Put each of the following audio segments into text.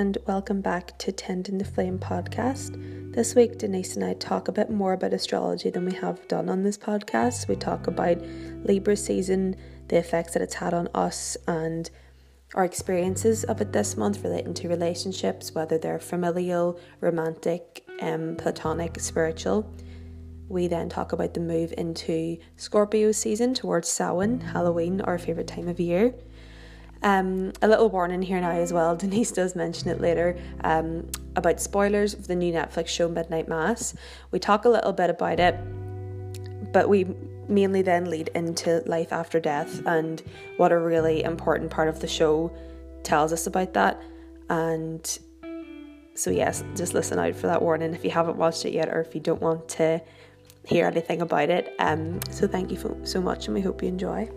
and welcome back to Tending the Flame podcast. This week, Denise and I talk a bit more about astrology than we have done on this podcast. We talk about Libra season, the effects that it's had on us, and our experiences of it this month relating to relationships, whether they're familial, romantic, um, platonic, spiritual. We then talk about the move into Scorpio season towards Samhain, Halloween, our favourite time of year. Um, a little warning here now as well. Denise does mention it later um, about spoilers of the new Netflix show Midnight Mass. We talk a little bit about it, but we mainly then lead into life after death and what a really important part of the show tells us about that. And so, yes, just listen out for that warning if you haven't watched it yet or if you don't want to hear anything about it. Um, so, thank you so much, and we hope you enjoy.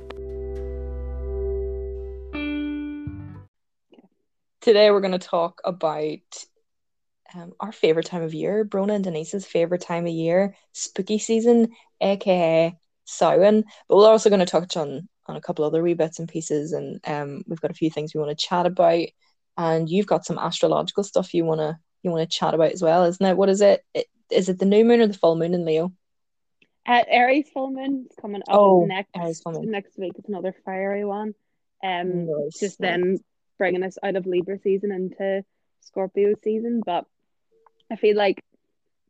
Today we're going to talk about um, our favorite time of year, Brona and Denise's favorite time of year, spooky season, aka Samhain. But we're also going to touch on on a couple other wee bits and pieces, and um, we've got a few things we want to chat about. And you've got some astrological stuff you wanna you wanna chat about as well, isn't it? What is it? it is it the new moon or the full moon in Leo? Uh, Aries full moon is coming up Oh, next Aries full moon. next week. It's another fiery one. Um, Nice, just nice. then bringing us out of Libra season into Scorpio season. But I feel like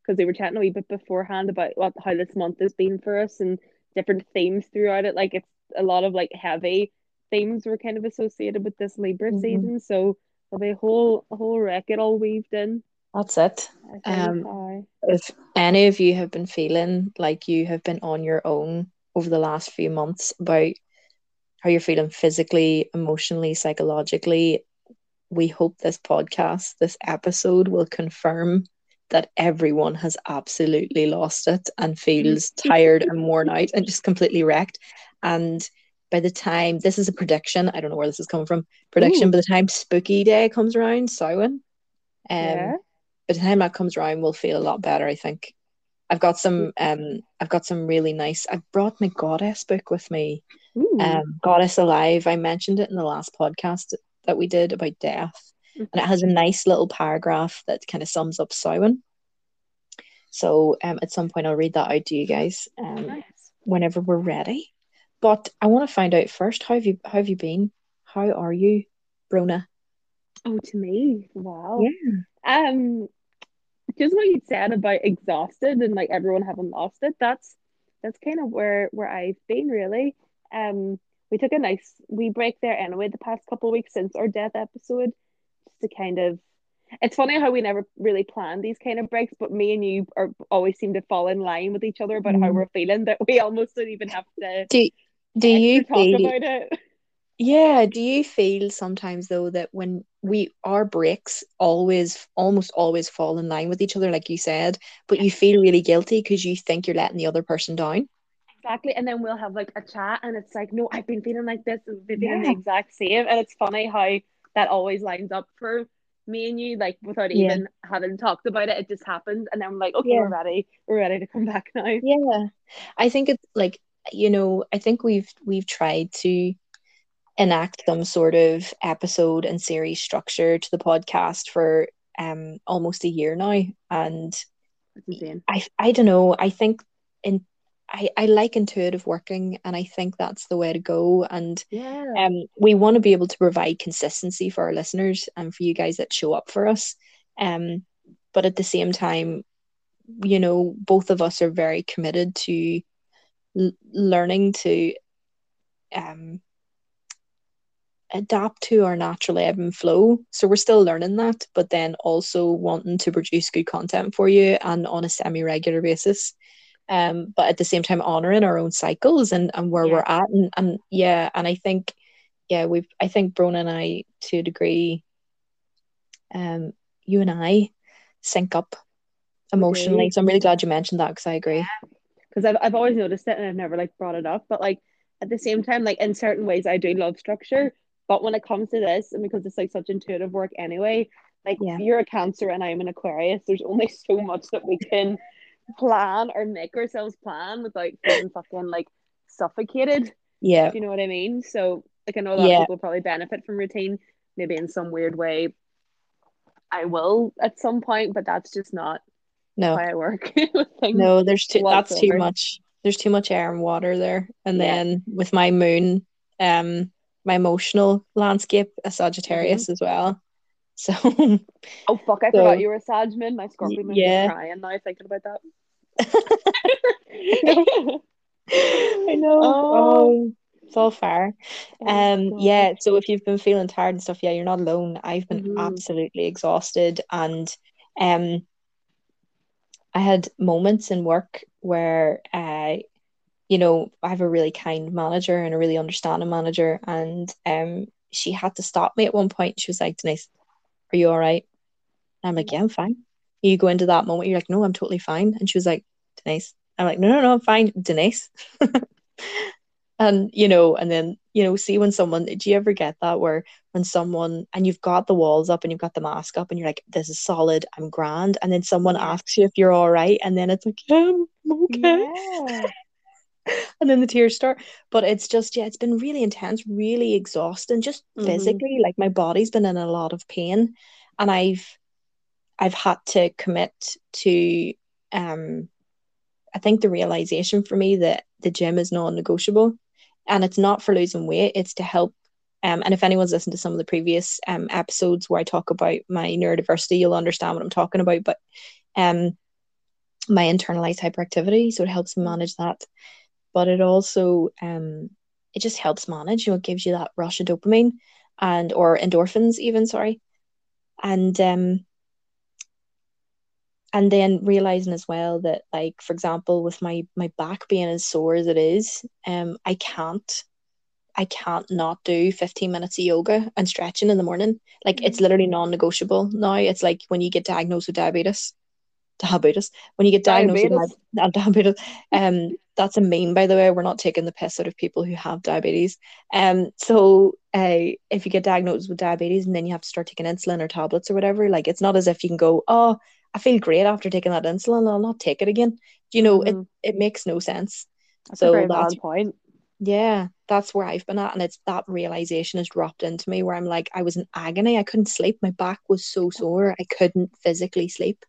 because we were chatting a wee bit beforehand about what how this month has been for us and different themes throughout it. Like it's a lot of like heavy themes were kind of associated with this Libra Mhm. season. So there'll be a whole a whole record all weaved in. That's it. Um, if any of you have been feeling like you have been on your own over the last few months about how you're feeling physically, emotionally, psychologically, we hope this podcast, this episode will confirm that everyone has absolutely lost it and feels tired and worn out and just completely wrecked. And by the time this is a prediction, I don't know where this is coming from, prediction, Ooh. by the time spooky day comes around, Samhain, um, yeah. by the time that comes around, we'll feel a lot better. I think. I've got some. Um, I've got some really nice. I brought my goddess book with me. Um, Goddess Alive. I mentioned it in the last podcast that we did about death, and it has a nice little paragraph that kind of sums up Samhain. So, um, at some point, I'll read that out to you guys. Um, nice. whenever we're ready. But I want to find out first. How have you? How have you been? How are you, Brona? Oh, to me, wow. Yeah. Um, just what you said about exhausted and like everyone having lost it. That's that's kind of where where I've been really. Um, we took a nice wee break there anyway the past couple of weeks since our death episode, just to kind of. It's funny how we never really plan these kind of breaks, but me and you are always seem to fall in line with each other about how Mm. we're feeling that we almost don't even have to Do Do you talk feel? about it. Yeah, do you feel sometimes though that when we our breaks always almost always fall in line with each other, like you said, but you feel really guilty because you think you're letting the other person down? Exactly. And then we'll have like a chat and it's like, no, I've been feeling like this and we've been feeling the exact same. And it's funny how that always lines up for me and you, like without Yeah. even having talked about it, it just happens. And then I'm like, okay, Yeah. we're ready. We're ready to come back now. Yeah. I think it's like, you know, I think we've we've tried to enact some sort of episode and series structure to the podcast for um almost a year now. And I I don't know. I think in I, I like intuitive working and I think that's the way to go. And Yeah. um we want to be able to provide consistency for our listeners and for you guys that show up for us. Um but at the same time, you know, both of us are very committed to l- learning to um adapt to our natural ebb and flow. So we're still learning that, but then also wanting to produce good content for you and on a semi-regular basis. Um, but at the same time honoring our own cycles and, and where Yeah. we're at and, and yeah, and I think yeah, we've I think Brona and I to a degree um you and I sync up emotionally. So I'm really glad you mentioned that because I agree. Because I've, I've always noticed it and I've never like brought it up. But like at the same time, like in certain ways, I do love structure. But when it comes to this, and because it's like such intuitive work anyway, like Yeah. you're a Cancer and I'm an Aquarius, there's only so much that we can plan or make ourselves plan without feeling fucking like suffocated. Yeah. Do you know what I mean? So like I know a lot Yeah. of people probably benefit from routine, maybe in some weird way. I will at some point, but that's just not no how I work no there's too that's too much there's too much air and water there and Yeah. then with my moon um my emotional landscape a Sagittarius as well so Oh fuck! I So- forgot you were a Sag moon. My Scorpio moon yeah. crying now thinking about that. I know Oh. oh it's all fair Um, God. yeah, so if you've been feeling tired and stuff, yeah, you're not alone. I've been Mhm. absolutely exhausted and um I had moments in work where uh you know, I have a really kind manager and a really understanding manager and um she had to stop me at one point. She was like, Denise, are you all right? And I'm like, yeah, I'm fine. You go into that moment, you're like, no, I'm totally fine. And she was like, Denise. I'm like, no, no, no, I'm fine, Denise. and you know, and then you know, see when someone, do you ever get that where when someone and you've got the walls up and you've got the mask up and you're like, this is solid, I'm grand, and then someone asks you if you're all right, and then it's like, yeah, I'm okay, Yeah. and then the tears start. But it's just, yeah, it's been really intense, really exhausting, just Mhm. physically. Like my body's been in a lot of pain, and I've, I've had to commit to, um, I think the realization for me that the gym is non-negotiable, and it's not for losing weight; it's to help. Um, and if anyone's listened to some of the previous um episodes where I talk about my neurodiversity, you'll understand what I'm talking about. But um, my internalized hyperactivity, so it helps me manage that. But it also um, it just helps manage. You know, it gives you that rush of dopamine and or endorphins, even sorry, and um, and then realizing as well that like for example with my my back being as sore as it is um i can't i can't not do 15 minutes of yoga and stretching in the morning. Like it's literally non-negotiable now. It's like when you get diagnosed with diabetes diabetes. When you get diagnosed with uh, diabetes um that's a meme by the way we're not taking the piss out of people who have diabetes um so uh, if you get diagnosed with diabetes and then you have to start taking insulin or tablets or whatever like it's not as if you can go oh I feel great after taking that insulin. I'll not take it again. You know, Mhm. it, it makes no sense. That's So a very that's- point. Yeah, that's where I've been at. And it's that realization has dropped into me where I'm like, I was in agony. I couldn't sleep. My back was so sore. I couldn't physically sleep.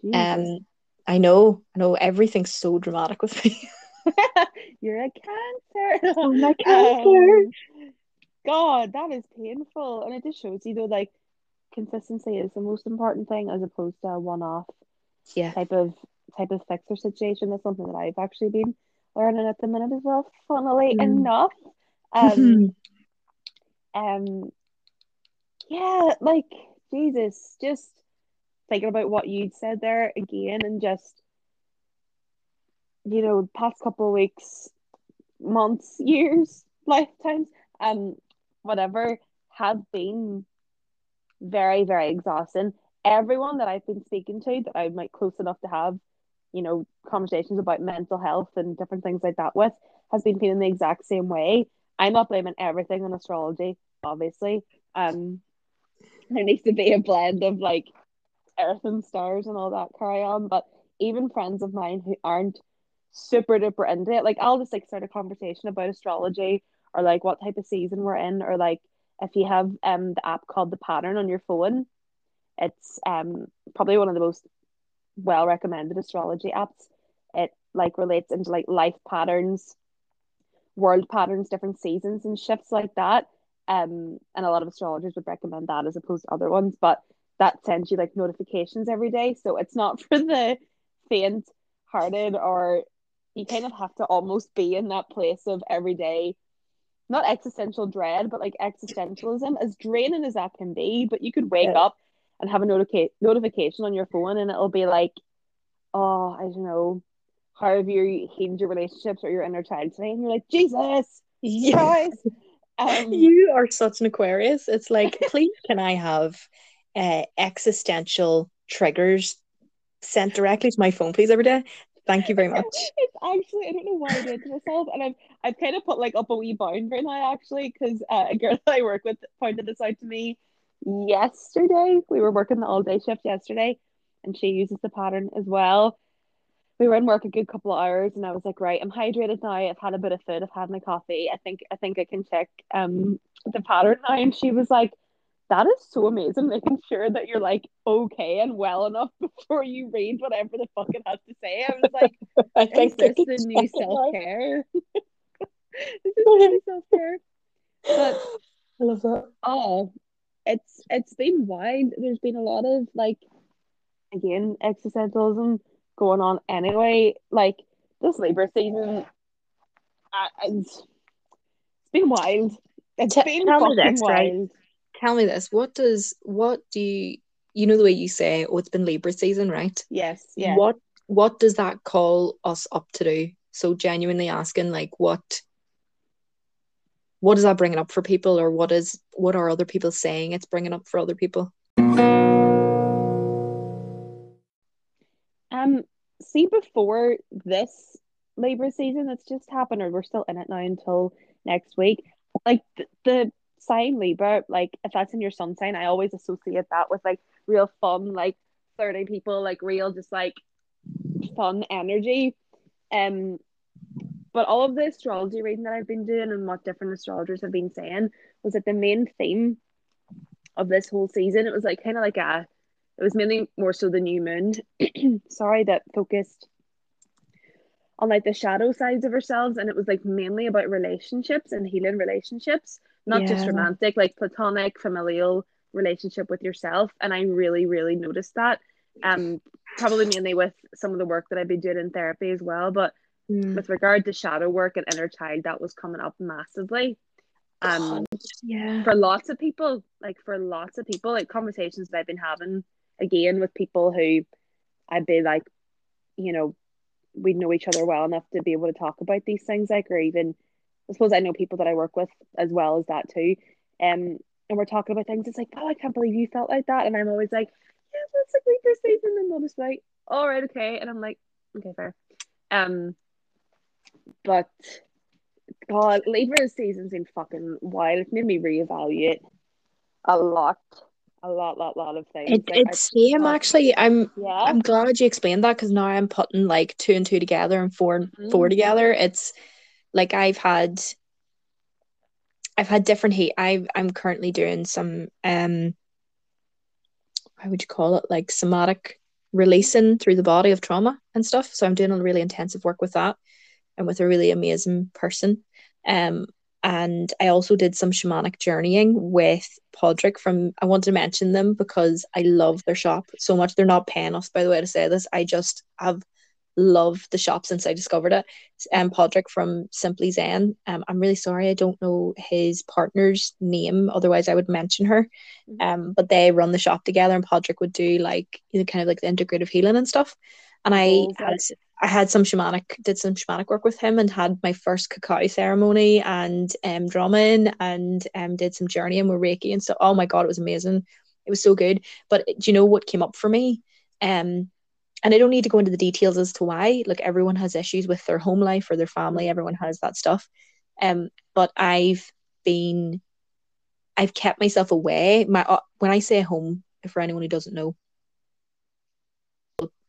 Jesus. Um, I know, I know everything's so dramatic with me. You're a cancer. Oh, my Um, God, that is painful. And it just shows you though, like consistency is the most important thing as opposed to a one off yeah. type of type of fixer situation. That's something that I've actually been learning at the minute as well, funnily Mm. enough. Um um yeah, like Jesus, just thinking about what you'd said there again and just you know, past couple of weeks, months, years, lifetimes, um, whatever, have been very, very exhausting. Everyone that I've been speaking to that I'm like close enough to have, you know, conversations about mental health and different things like that with has been feeling the exact same way. I'm not blaming everything on astrology, obviously. Um there needs to be a blend of like earth and stars and all that carry on. But even friends of mine who aren't super duper into it, like I'll just like start a conversation about astrology or like what type of season we're in, or like if you have um the app called the pattern on your phone, it's um probably one of the most well recommended astrology apps. It like relates into like life patterns, world patterns, different seasons and shifts like that. Um, and a lot of astrologers would recommend that as opposed to other ones, but that sends you like notifications every day. So it's not for the faint hearted or you kind of have to almost be in that place of every day, not existential dread, but like existentialism, as draining as that can be. But you could wake Yeah. up and have a notica- notification on your phone and it'll be like, oh, I don't know, how have you healed your relationships or your inner child today? And you're like, Jesus Yeah. Um, You are such an Aquarius. It's like, please, can I have uh, existential triggers sent directly to my phone, please, every day? Thank you very much. it's actually I don't know why I did to myself, and I've I've kind of put like up a wee boundary now actually because uh, a girl that I work with pointed this out to me yesterday. We were working the all day shift yesterday, and she uses the pattern as well. We were in work a good couple of hours, and I was like, right, I'm hydrated now. I've had a bit of food. I've had my coffee. I think I think I can check um the pattern now. And she was like, that is so amazing, making sure that you're like okay and well enough before you read whatever the fuck it has to say. I was like, I is think this the new self care? this is the new self care. But I love that. oh, it's it's been wild. There's been a lot of like, again, existentialism going on anyway. Like this Libra season, uh, it's, it's been wild. It's Te- been fucking this, right? Tell me this. What does what do you you know the way you say oh it's been Libra season, right? Yes, yeah. What what does that call us up to do? So genuinely asking like what what is that bringing up for people or what is what are other people saying it's bringing up for other people? Um, see, before this Libra season that's just happened, or we're still in it now until next week. Like the, the sign Libra, like if that's in your sun sign, I always associate that with like real fun, like flirting people, like real just like fun energy. Um, but all of the astrology reading that I've been doing and what different astrologers have been saying was that the main theme of this whole season, it was like kind of like a, it was mainly more so the new moon. Sorry, that focused on like the shadow sides of ourselves, and it was like mainly about relationships and healing relationships, not just romantic, like platonic, familial relationship with yourself. And I really, really noticed that. Um, probably mainly with some of the work that I've been doing in therapy as well, but Mm. with regard to shadow work and inner child, that was coming up massively. Um, God, yeah. for lots of people, like for lots of people, like conversations that I've been having again with people who I'd be like, you know, we know each other well enough to be able to talk about these things, like, or even I suppose I know people that I work with as well as that too. Um, and we're talking about things. It's like, oh, I can't believe you felt like that, and I'm always like, yeah, that's like Libra season, and they'll just like, all right, okay, and I'm like, okay, fair. Um, but God, Libra season's been fucking wild. it made me reevaluate a lot, a lot, lot, lot of things. It, Like, it's same I- actually. I'm yeah, I'm glad you explained that because now I'm putting like two and two together and 4 and four Mhm. together. It's like I've had I've had different heat. I I'm currently doing some um how would you call it? Like somatic releasing through the body of trauma and stuff. So I'm doing a really intensive work with that and with a really amazing person. Um and I also did some shamanic journeying with Podrick from I want to mention them because I love their shop so much. They're not paying us by the way to say this. I just have loved the shop since I discovered it. Um Podrick from Simply Zen. Um I'm really sorry I don't know his partner's name, otherwise I would mention her. Mhm. Um but they run the shop together and Podrick would do like you know kind of like the integrative healing and stuff. And I had I had some shamanic, did some shamanic work with him, and had my first cacao ceremony and um drumming, and um did some journeying with Reiki and stuff. Oh my god, it was amazing! It was so good. But do you know what came up for me? Um, and I don't need to go into the details as to why. Like everyone has issues with their home life or their family. Everyone has that stuff. Um, but I've been, I've kept myself away. My uh, when I say home, for anyone who doesn't know,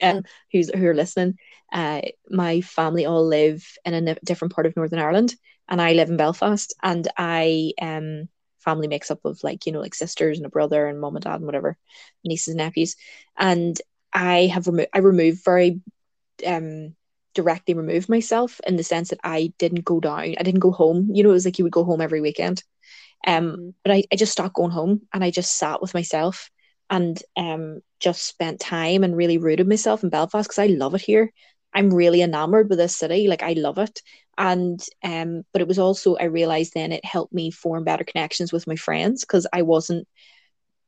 um, who's who are listening, uh, my family all live in a n- different part of Northern Ireland, and I live in Belfast. And I um family makes up of like you know like sisters and a brother and mom and dad and whatever, nieces and nephews. And I have removed I removed very um directly removed myself in the sense that I didn't go down. I didn't go home. You know, it was like you would go home every weekend. Um, Mhm. but I, I just stopped going home and I just sat with myself and um just spent time and really rooted myself in Belfast because I love it here. I'm really enamored with this city. Like I love it. And um, but it was also I realized then it helped me form better connections with my friends because I wasn't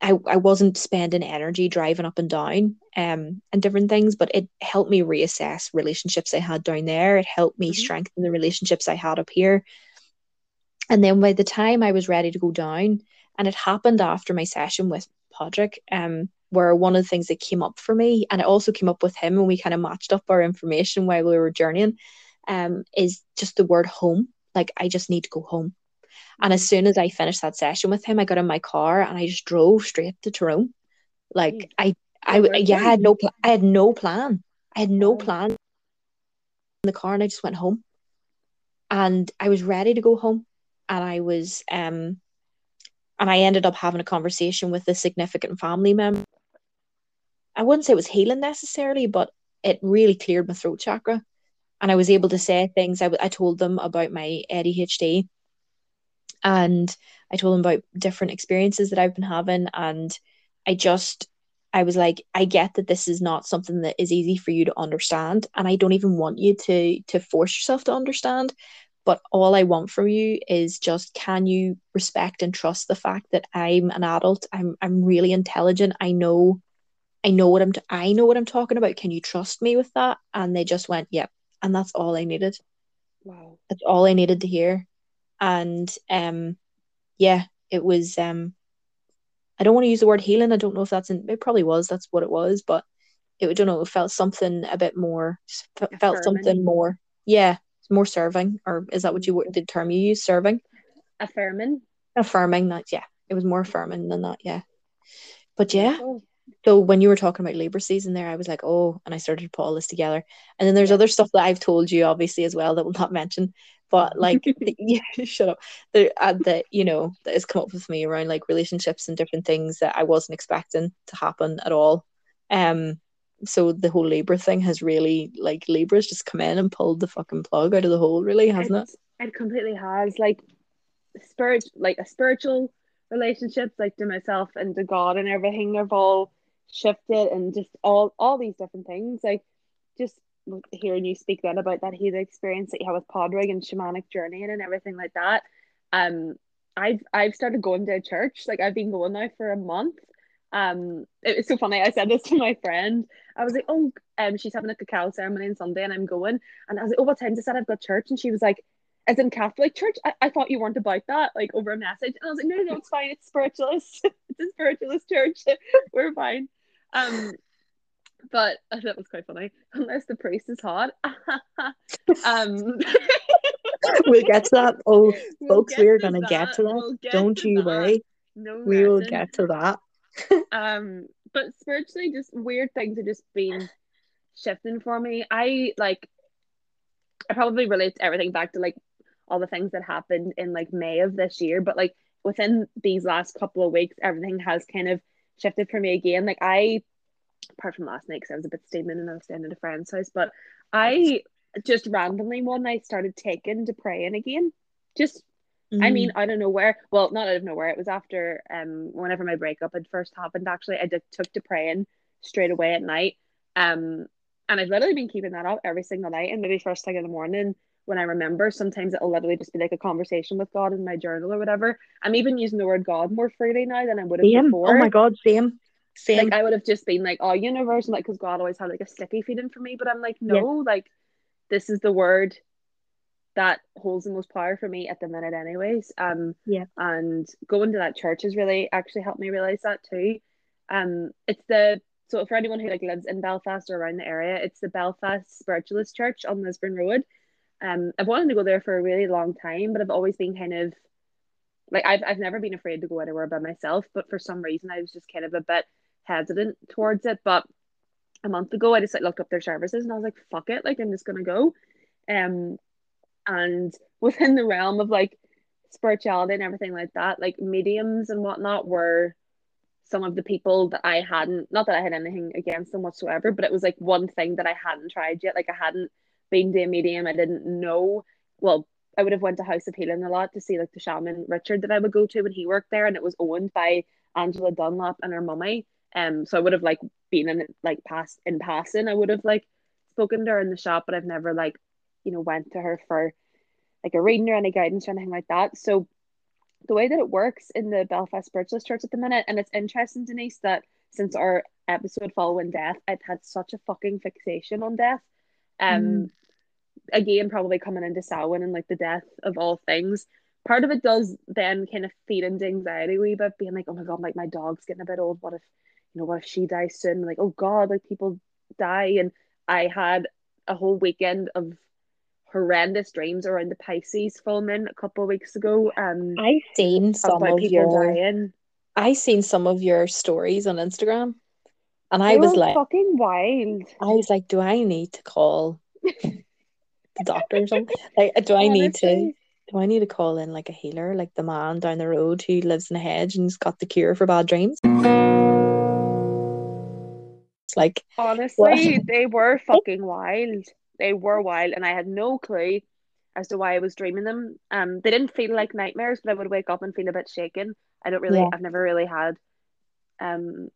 I, I wasn't spending energy driving up and down um and different things, but it helped me reassess relationships I had down there. It helped me Mhm. strengthen the relationships I had up here. And then by the time I was ready to go down, and it happened after my session with Podrick, um, where one of the things that came up for me, and it also came up with him when we kind of matched up our information while we were journeying, um, is just the word home. Like I just need to go home. And as soon as I finished that session with him, I got in my car and I just drove straight to Tyrone. Like Mm. I, I, yeah, I had no, pl- I had no plan. I had no plan in the car, and I just went home. And I was ready to go home, and I was, um, and I ended up having a conversation with a significant family member. I wouldn't say it was healing necessarily, but it really cleared my throat chakra. And I was able to say things. I, I told them about my ADHD and I told them about different experiences that I've been having. And I just, I was like, I get that this is not something that is easy for you to understand. And I don't even want you to to force yourself to understand. But all I want from you is just can you respect and trust the fact that I'm an adult? I'm I'm really intelligent. I know I know what I'm t- I know what I'm talking about. Can you trust me with that? And they just went, "Yep." And that's all I needed. Wow. That's all I needed to hear. And um yeah, it was um I don't want to use the word healing. I don't know if that's in it probably was, that's what it was, but it I don't know, it felt something a bit more felt Affirming. something more yeah, more serving or is that what you would the term you use serving? Affirming. Affirming that yeah. It was more affirming than that, yeah. But yeah, so when you were talking about Libra season there, I was like, oh, and I started to put all this together. And then there's Yeah. other stuff that I've told you, obviously, as well, that we'll not mention. But like, the, yeah, shut up. The uh, that you know that has come up with me around like relationships and different things that I wasn't expecting to happen at all. Um, so the whole Libra thing has really like Libra's just come in and pulled the fucking plug out of the hole, really, hasn't it? It's- It completely has like spirit, like a spiritual relationships, like to myself and to God and everything. Have all shifted and just all all these different things. Like just hearing you speak then about that healing experience that you have with Podrig and shamanic journeying and everything like that. Um, I've I've started going to a church. Like I've been going now for a month. Um, it was so funny. I said this to my friend. I was like, "Oh, um, she's having a cacao ceremony on Sunday, and I'm going." And I was like, "Oh, what time is that? I've got church." And she was like, "As in Catholic church? I, I thought you weren't about that, like over a message." And I was like, "No, no, no, it's fine. It's spiritualist. it's a spiritualist church. We're fine." Um, but thought it was quite funny. Unless the priest is hot. um, we'll get to that. Oh, we'll folks, we're gonna get to that. We'll Don't to you that. worry. No, We will get to that. Um but spiritually just weird things have just been shifting for me. I like i probably relate everything back to like all the things that happened in like may of this year but like within these last couple of weeks everything has kind of shifted for me again. Like i apart from last night because i was a bit steaming and i was staying at a friend's house but i just randomly one night started taking to praying again. Just I Mm. mean, out of nowhere. Well, not out of nowhere. It was after um whenever my breakup had first happened. Actually, I did took to praying straight away at night. Um, and I've literally been keeping that up every single night. And maybe first thing in the morning when I remember, sometimes it'll literally just be like a conversation with God in my journal or whatever. I'm even using the word God more freely now than I would have same. before. Oh my god, same. Same. Like I would have just been like, "Oh, universe," and like because God always had like a sticky feeling for me. But I'm like, no, like this is the word that holds the most power for me at the minute, anyways. Um, Yeah. and going to that church has really actually helped me realize that too. Um, it's the so for anyone who like lives in Belfast or around the area, it's the Belfast Spiritualist Church on Lisburn Road. Um, I've wanted to go there for a really long time, but I've always been kind of like I've I've never been afraid to go anywhere by myself, but for some reason I was just kind of a bit hesitant towards it. But a month ago, I just like looked up their services and I was like, "Fuck it!" Like I'm just gonna go. Um, and within the realm of like spirituality and everything like that, like mediums and whatnot were some of the people that I hadn't not that I had anything against them whatsoever, but it was like one thing that I hadn't tried yet. Like I hadn't been to a medium, I didn't know. Well, I would have went to House of Healing a lot to see like the shaman Richard that I would go to when he worked there, and it was owned by Angela Dunlop and her mummy. Um, so I would have like been in like past in passing. I would have like spoken to her in the shop, but I've never like you know went to her for like a reading or any guidance or anything like that. So the way that it works in the Belfast Spiritualist Church at the minute, and it's interesting, Denise, that since our episode following death, I've had such a fucking fixation on death. Um, Mm. again, probably coming into Samhain and like the death of all things. Part of it does then kind of feed into anxiety a wee bit, being like, oh my god, like my dog's getting a bit old. What if, you know, what if she dies soon? Like, oh god, like people die. And I had a whole weekend of horrendous dreams around the Pisces full moon a couple of weeks ago. Um, I seen some of your dying. I seen some of your stories on Instagram and They I was like fucking wild. I was like, do I need to call the doctor or something? Like do I need to do I need to call in like a healer, like the man down the road who lives in a hedge and's got the cure for bad dreams? It's like honestly, what? they were fucking wild. They were wild, and I had no clue as to why I was dreaming them. Um, they didn't feel like nightmares, but I would wake up and feel a bit shaken. I don't really, yeah. I've never really had um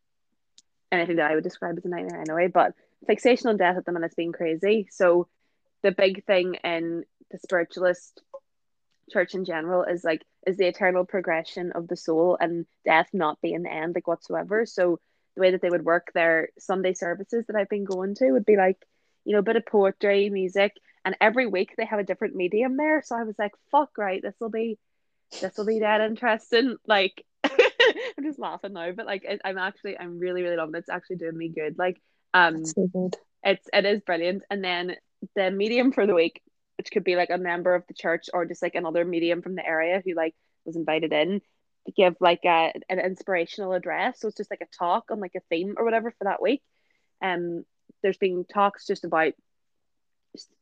anything that I would describe as a nightmare anyway. But fixation on death at the minute's been crazy. So the big thing in the spiritualist church in general is like is the eternal progression of the soul and death not being the end like whatsoever. So the way that they would work their Sunday services that I've been going to would be like, you know, a bit of poetry, music, and every week they have a different medium there. So I was like, fuck right, this will be this will be that interesting. Like I'm just laughing now, but like it, I'm actually I'm really really loving it. It's actually doing me good. Like um, so good. It's it is brilliant. And then the medium for the week, which could be like a member of the church or just like another medium from the area who like was invited in to give like a an inspirational address. So it's just like a talk on like a theme or whatever for that week. Um, there's been talks just about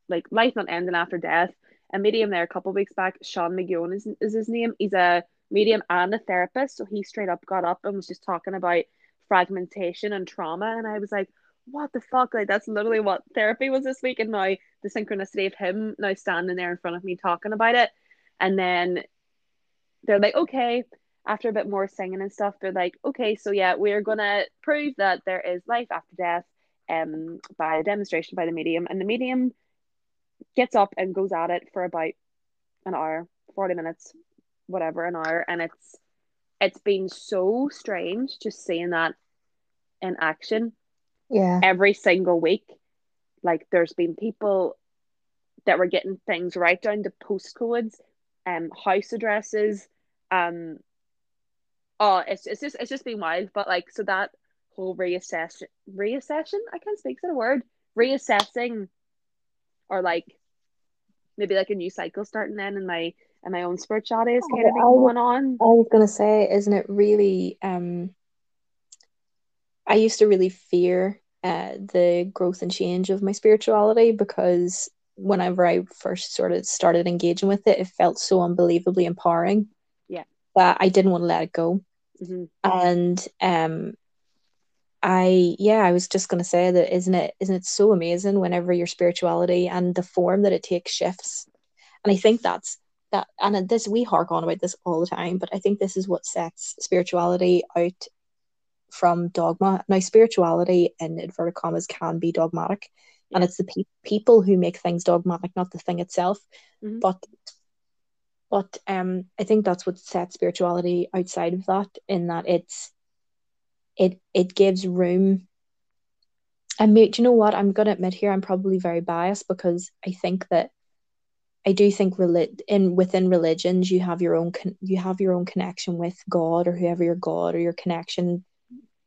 like life not ending after death. A medium there a couple weeks back, Sean McGowan is, is his name. He's a medium and a therapist. So he straight up got up and was just talking about fragmentation and trauma. And I was like, what the fuck? Like that's literally what therapy was this week. And now the synchronicity of him now standing there in front of me talking about it. And then they're like, okay, after a bit more singing and stuff, they're like, okay, so yeah, we're gonna prove that there is life after death um by a demonstration by the medium. And the medium gets up and goes at it for about an hour, 40 minutes, whatever, an hour. And it's it's been so strange just seeing that in action yeah every single week like there's been people that were getting things right down to postcodes um house addresses um oh it's, it's just it's just been wild but like so that whole reassess reassession i can't speak to the word reassessing or like maybe like a new cycle starting then in my in my own spirituality is kind of going on i was gonna say isn't it really um I used to really fear uh, the growth and change of my spirituality because whenever I first sort of started engaging with it, it felt so unbelievably empowering. Yeah. That I didn't want to let it go. Mm-hmm. And um I yeah, I was just gonna say that isn't it isn't it so amazing whenever your spirituality and the form that it takes shifts. And I think that's that and this we hark on about this all the time, but I think this is what sets spirituality out from dogma. Now, spirituality in inverted commas can be dogmatic, and it's the pe- people who make things dogmatic, not the thing itself. Mm-hmm. But but um, I think that's what sets spirituality outside of that, in that it's it it gives room. And do you know what? I'm gonna admit here, I'm probably very biased because I think that I do think relig- in within religions you have your own con- you have your own connection with God or whoever your God or your connection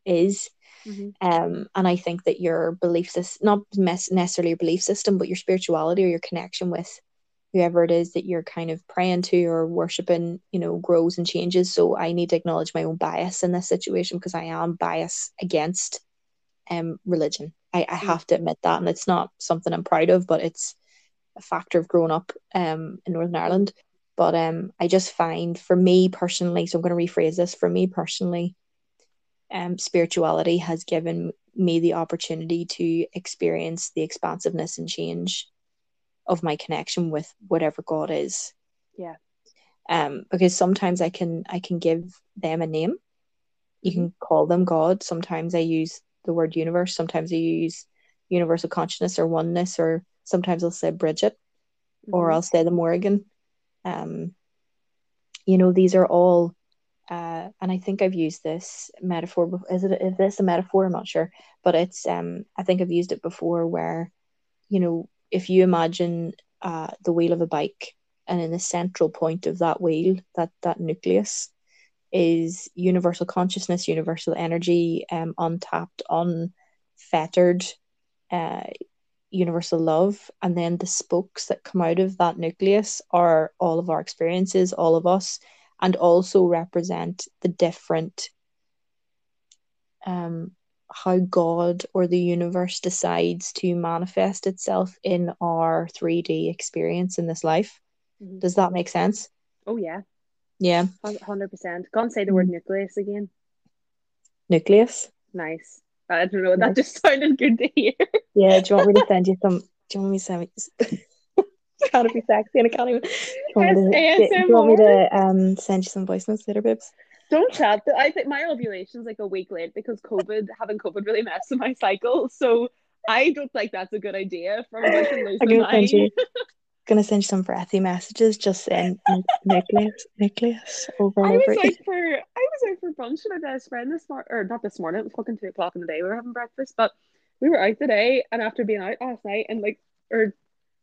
is. Mm-hmm. Um, and I think that your belief system, not necessarily your belief system, but your spirituality or your connection with whoever it is that you're kind of praying to or worshiping, you know, grows and changes. So I need to acknowledge my own bias in this situation because I am biased against um religion. I, I have to admit that. And it's not something I'm proud of, but it's a factor of growing up um in Northern Ireland. But um I just find for me personally, so I'm gonna rephrase this, for me personally, um, spirituality has given me the opportunity to experience the expansiveness and change of my connection with whatever God is. Yeah. Um, because sometimes I can I can give them a name. You can Mm-hmm. call them God. Sometimes I use the word universe. Sometimes I use universal consciousness or oneness, or sometimes I'll say Bridget, or Mhm. I'll say the Morrigan. Um, you know, these are all uh, and I think I've used this metaphor. Is it is this a metaphor? I'm not sure, but it's um I think I've used it before where, you know, if you imagine uh the wheel of a bike, and in the central point of that wheel, that that nucleus, is universal consciousness, universal energy, um, untapped, unfettered, uh, universal love, and then the spokes that come out of that nucleus are all of our experiences, all of us and also represent the different um how God or the universe decides to manifest itself in our 3D experience in this life. Mhm. Does that make sense? Oh yeah, Yeah. hundred percent. Can't say the word Mm. nucleus again. Nucleus. Nice. I don't know. Nice. That just sounded good to hear. Yeah. Do you want me to send you some? Do you want me to send me? gotta be sexy, and I can't even. Do you want me to, do you want me to um send you some voice notes later, babes? Don't chat. I think my ovulation's like a week late because COVID, having COVID really messed with my cycle. So I don't think that's a good idea from a bunch of gonna send you. Gonna send you some breathy messages. Just saying nu- nucleus, nucleus over I and over. was out for I was out for brunch with my best friend this morning, or not this morning. It was fucking two o'clock in the day. We were having breakfast, but we were out today, and after being out last night, and like, or it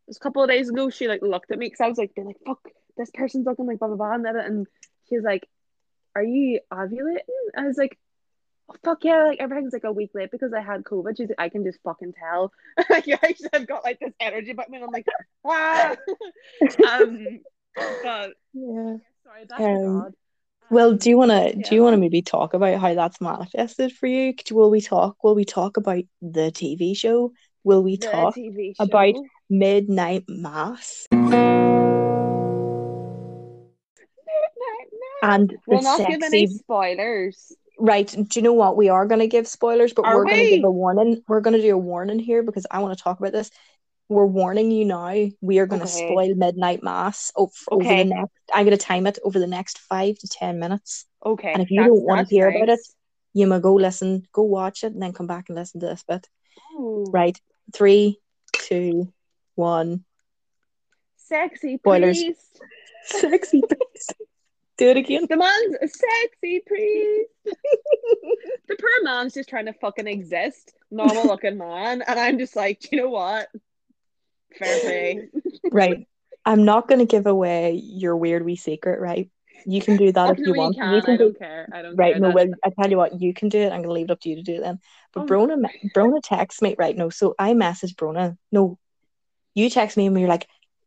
was a couple of days ago, she like looked at me because I was like, being like, fuck, this person's looking like blah blah blah, and, then- and she was like, "Are you ovulating?" I was like. Oh, fuck yeah, like everything's like a week late because I had COVID. She's like, I can just fucking tell. like, yeah, I've got like this energy about me. And I'm like, ah. um, but Yeah. sorry, that's Um. Well, Um, do you want to yeah. do you want to maybe talk about how that's manifested for you? Will we talk? Will we talk about the TV show? Will we the talk about- Midnight Mass and the We'll not give any sexy? spoilers. Right. Do you know what? We are going to give spoilers, but Are we're going to give a warning. We're going to do a warning here because I want to talk about this. We're warning you now. We are going to Okay. spoil Midnight Mass over Okay. the next. I'm going to time it over the next five to ten minutes. Okay. And if you that's- don't wanna that's hear about it, You may go listen, go watch it, and then come back and listen to this bit. Ooh. Right. Three, two, one. Sexy Spoilers. Sexy. Do it again. The man's sexy priest. the poor man's just trying to fucking exist. Normal looking man. And I'm just like, you know what? Fair play. Right. I'm not going to give away your weird wee secret, right? You can do that Oh, if no, you want. can. You can I do don't care. I don't right. care. No, well, I tell you what, you can do it. I'm going to leave it up to you to do it then. But Oh. Brona, Brona texts me, right? No, so I message Brona. No, you text me and you're like,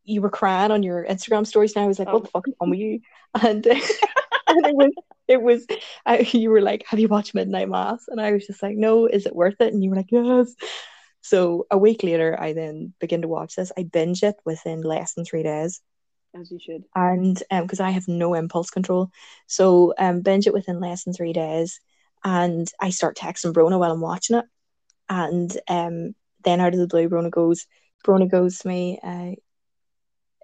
you were crying on your Instagram stories, and I was like, Oh. what the fuck is wrong with you? And, and it was, it was, I, you were like, have you watched Midnight Mass? And I was just like, no, is it worth it? And you were like, yes. So a week later, I then begin to watch this. I binge it within less than three days As you should. and um because I have no impulse control, so um binge it within less than three days, and I start texting Brona while I'm watching it, and um then out of the blue, Brona goes, Brona goes to me, uh,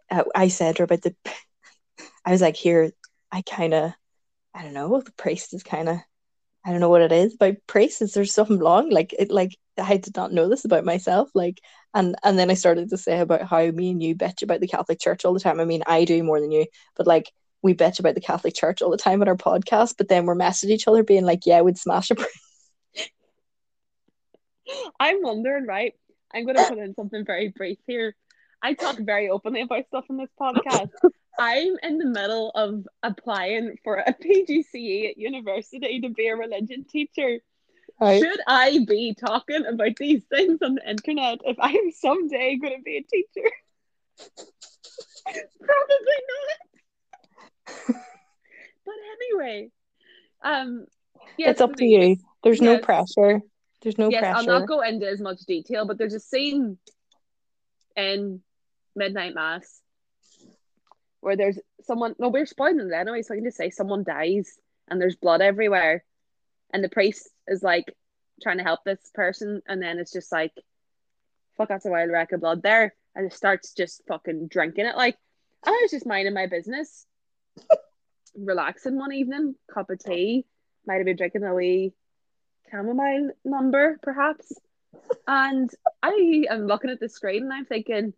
Uh, I said to her about the, I was like, here, I kind of, I don't know, the priest is kind of, I don't know what it is about priests. Is there something wrong? Like it, like I did not know this about myself. Like and and then I started to say about how me and you bitch about the Catholic Church all the time. I mean, I do more than you, but like we bitch about the Catholic Church all the time on our podcast. But then we're messaging each other, being like, "Yeah, we'd smash a priest." I'm wondering, right? I'm going to put in something very brief here. I talk very openly about stuff in this podcast. I'm in the middle of applying for a PGCE at university to be a religion teacher. Right? Should I be talking about these things on the internet if I am someday going to be a teacher? Probably not. but anyway, um, yes, it's up to you. There's no pressure. There's no yes, pressure. I'll not go into as much detail, but there's a scene in Midnight Mass where there's someone. No, we're spoiling it anyway, so I can just say someone dies and there's blood everywhere, and the priest is like trying to help this person, and then it's just like, fuck, that's a wild wreck of blood there, and it starts just fucking drinking it. Like I was just minding my business, relaxing one evening, cup of tea, might have been drinking a wee chamomile number, perhaps. And I am looking at the screen and I'm thinking,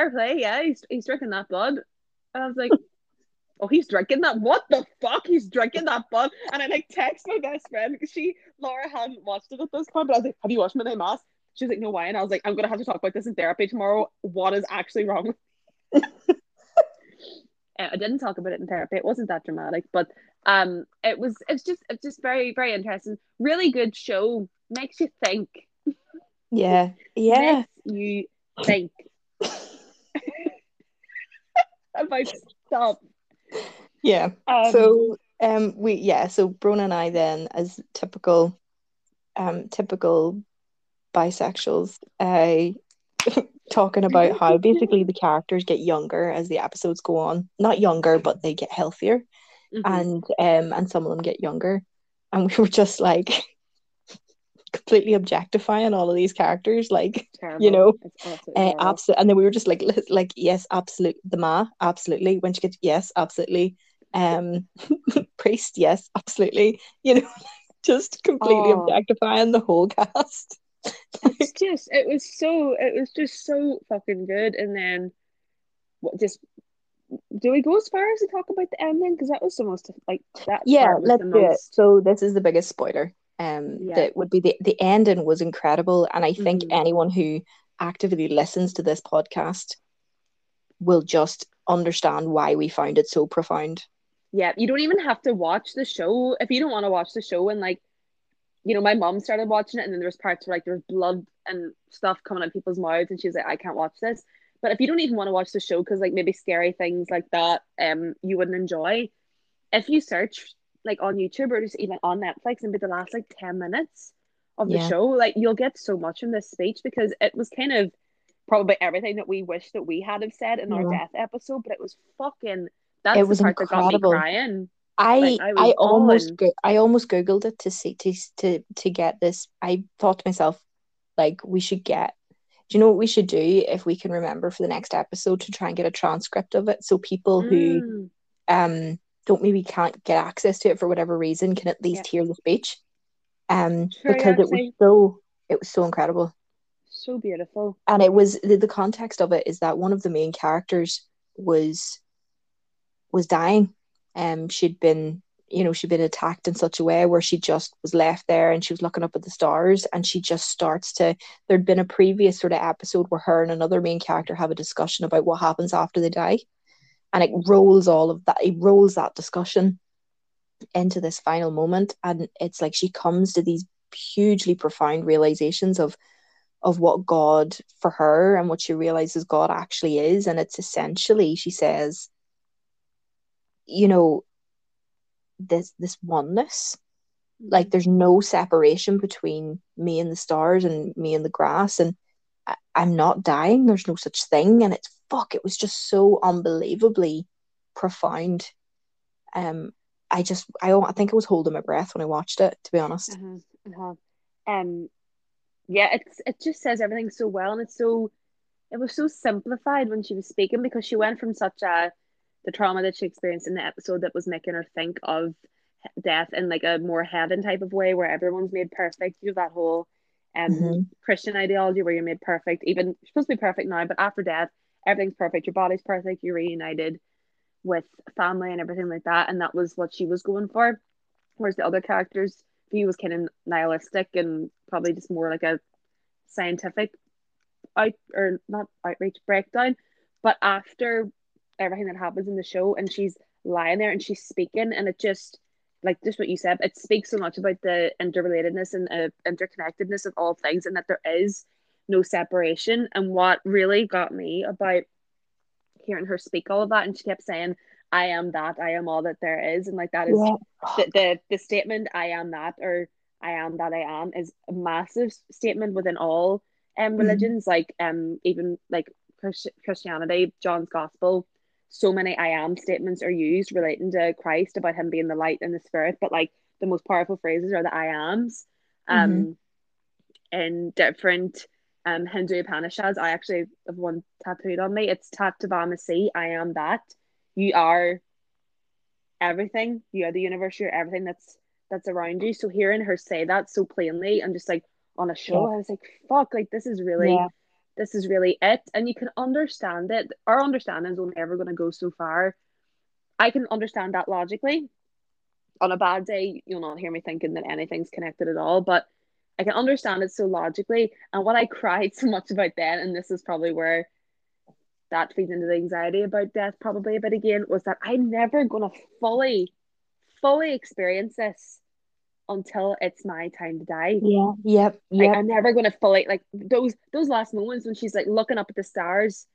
fair play, yeah, he's, he's drinking that blood. And I was like, oh, he's drinking that. What the fuck? He's drinking that blood. And I like text my best friend because she, Laura, hadn't watched it at this point. But I was like, have you watched Midnight Mass? She was like, no, why? And I was like, I'm going to have to talk about this in therapy tomorrow. What is actually wrong? Uh, I didn't talk about it in therapy. It wasn't that dramatic, but um, it was. It's just, it's just very, very interesting. Really good show. Makes you think. yeah, yeah. Makes you think about stuff. Yeah. Um, so um we yeah, so Brona and I then as typical um typical bisexuals, uh talking about how basically the characters get younger as the episodes go on. Not younger, but they get healthier, Mhm. and um, and some of them get younger, and we were just like completely objectifying all of these characters, like Terrible. you know, absolutely uh, absolutely, and then we were just like, like yes, absolutely, the ma, absolutely. When she gets yes, absolutely. Um, priest, yes, absolutely. You know, just completely Oh. objectifying the whole cast. it's just it was so it was just so fucking good and then what just do we go as far as to talk about the ending because that was the most like that yeah, let's do it. So this is the biggest spoiler. Um, Yeah. that would be the the ending was incredible, and I think Mhm. anyone who actively listens to this podcast will just understand why we found it so profound. yeah you don't even have to watch the show if you don't want to watch the show and like you know my mom started watching it and then there was parts where like there's blood and stuff coming out people's mouths and she was like I can't watch this but if you don't even want to watch the show because like maybe scary things like that um you wouldn't enjoy if you search like on YouTube or just even on Netflix and be the last like 10 minutes of the Yeah. show like you'll get so much from this speech because it was kind of probably everything that we wish that we had have said in our death episode but it was fucking that's It was the part that got me incredible. crying I Like, I I, almost go- I almost googled it to see to to to get this. I thought to myself, like we should get. Do you know what we should do if we can remember for the next episode to try and get a transcript of it so people who Mm. um don't maybe can't get access to it for whatever reason can at least hear the speech. Um, Sure, because it was so it was so incredible. so beautiful. And it was the, the context of it is that one of the main characters was was dying. Um she'd been you know she'd been attacked in such a way where she just was left there and she was looking up at the stars and she just starts to there'd been a previous sort of episode where her and another main character have a discussion about what happens after they die and it rolls all of that it rolls that discussion into this final moment and it's like she comes to these hugely profound realizations of of what God for her and what she realizes God actually is. And it's essentially, she says, you know, this this oneness. Like there's no separation between me and the stars and me and the grass. And I, I'm not dying. There's no such thing. And it's fuck, it was just so unbelievably profound. Um I just I, I think I was holding my breath when I watched it, to be honest. uh-huh, uh-huh. um yeah it's it just says everything so well and it's so it was so simplified when she was speaking because she went from such a the trauma that she experienced in the episode that was making her think of death in like a more heaven type of way where everyone's made perfect you have that whole um Mhm. christian ideology where you're made perfect even supposed to be perfect now but after death everything's perfect. Your body's perfect. You're reunited with family and everything like that. And that was what she was going for. Whereas the other characters view was kind of nihilistic and probably just more like a scientific out or not outreach breakdown. But after everything that happens in the show and she's lying there and she's speaking and it just like just what you said it speaks so much about the interrelatedness and uh, interconnectedness of all things and that there is no separation. And what really got me about hearing her speak all of that and she kept saying i am that i am all that there is and like that is Yeah. the, the the statement I am that or I am that I am is a massive statement within all um religions. Like um even like Christ- Christianity John's gospel so many I am statements are used relating to Christ about him being the light and the spirit but like the most powerful phrases are the I ams um in different um Hindu Upanishads I actually have one tattooed on me it's Tat Tvam Asi I am that you are everything. You are the universe. You're everything that's that's around you. So hearing her say that so plainly and just like on a show, Yeah. I was like, "Fuck!" Like this is really, Yeah. this is really it. And you can understand it. Our understanding is only ever going to go so far. I can understand that logically. On a bad day, you'll not hear me thinking that anything's connected at all, but I can understand it so logically. And what I cried so much about then, and this is probably where that feeds into the anxiety about death probably a bit again was that I'm never gonna fully, fully experience this until it's my time to die. Yeah. Yep. Like Yep. I'm never gonna fully like those those last moments when she's like looking up at the stars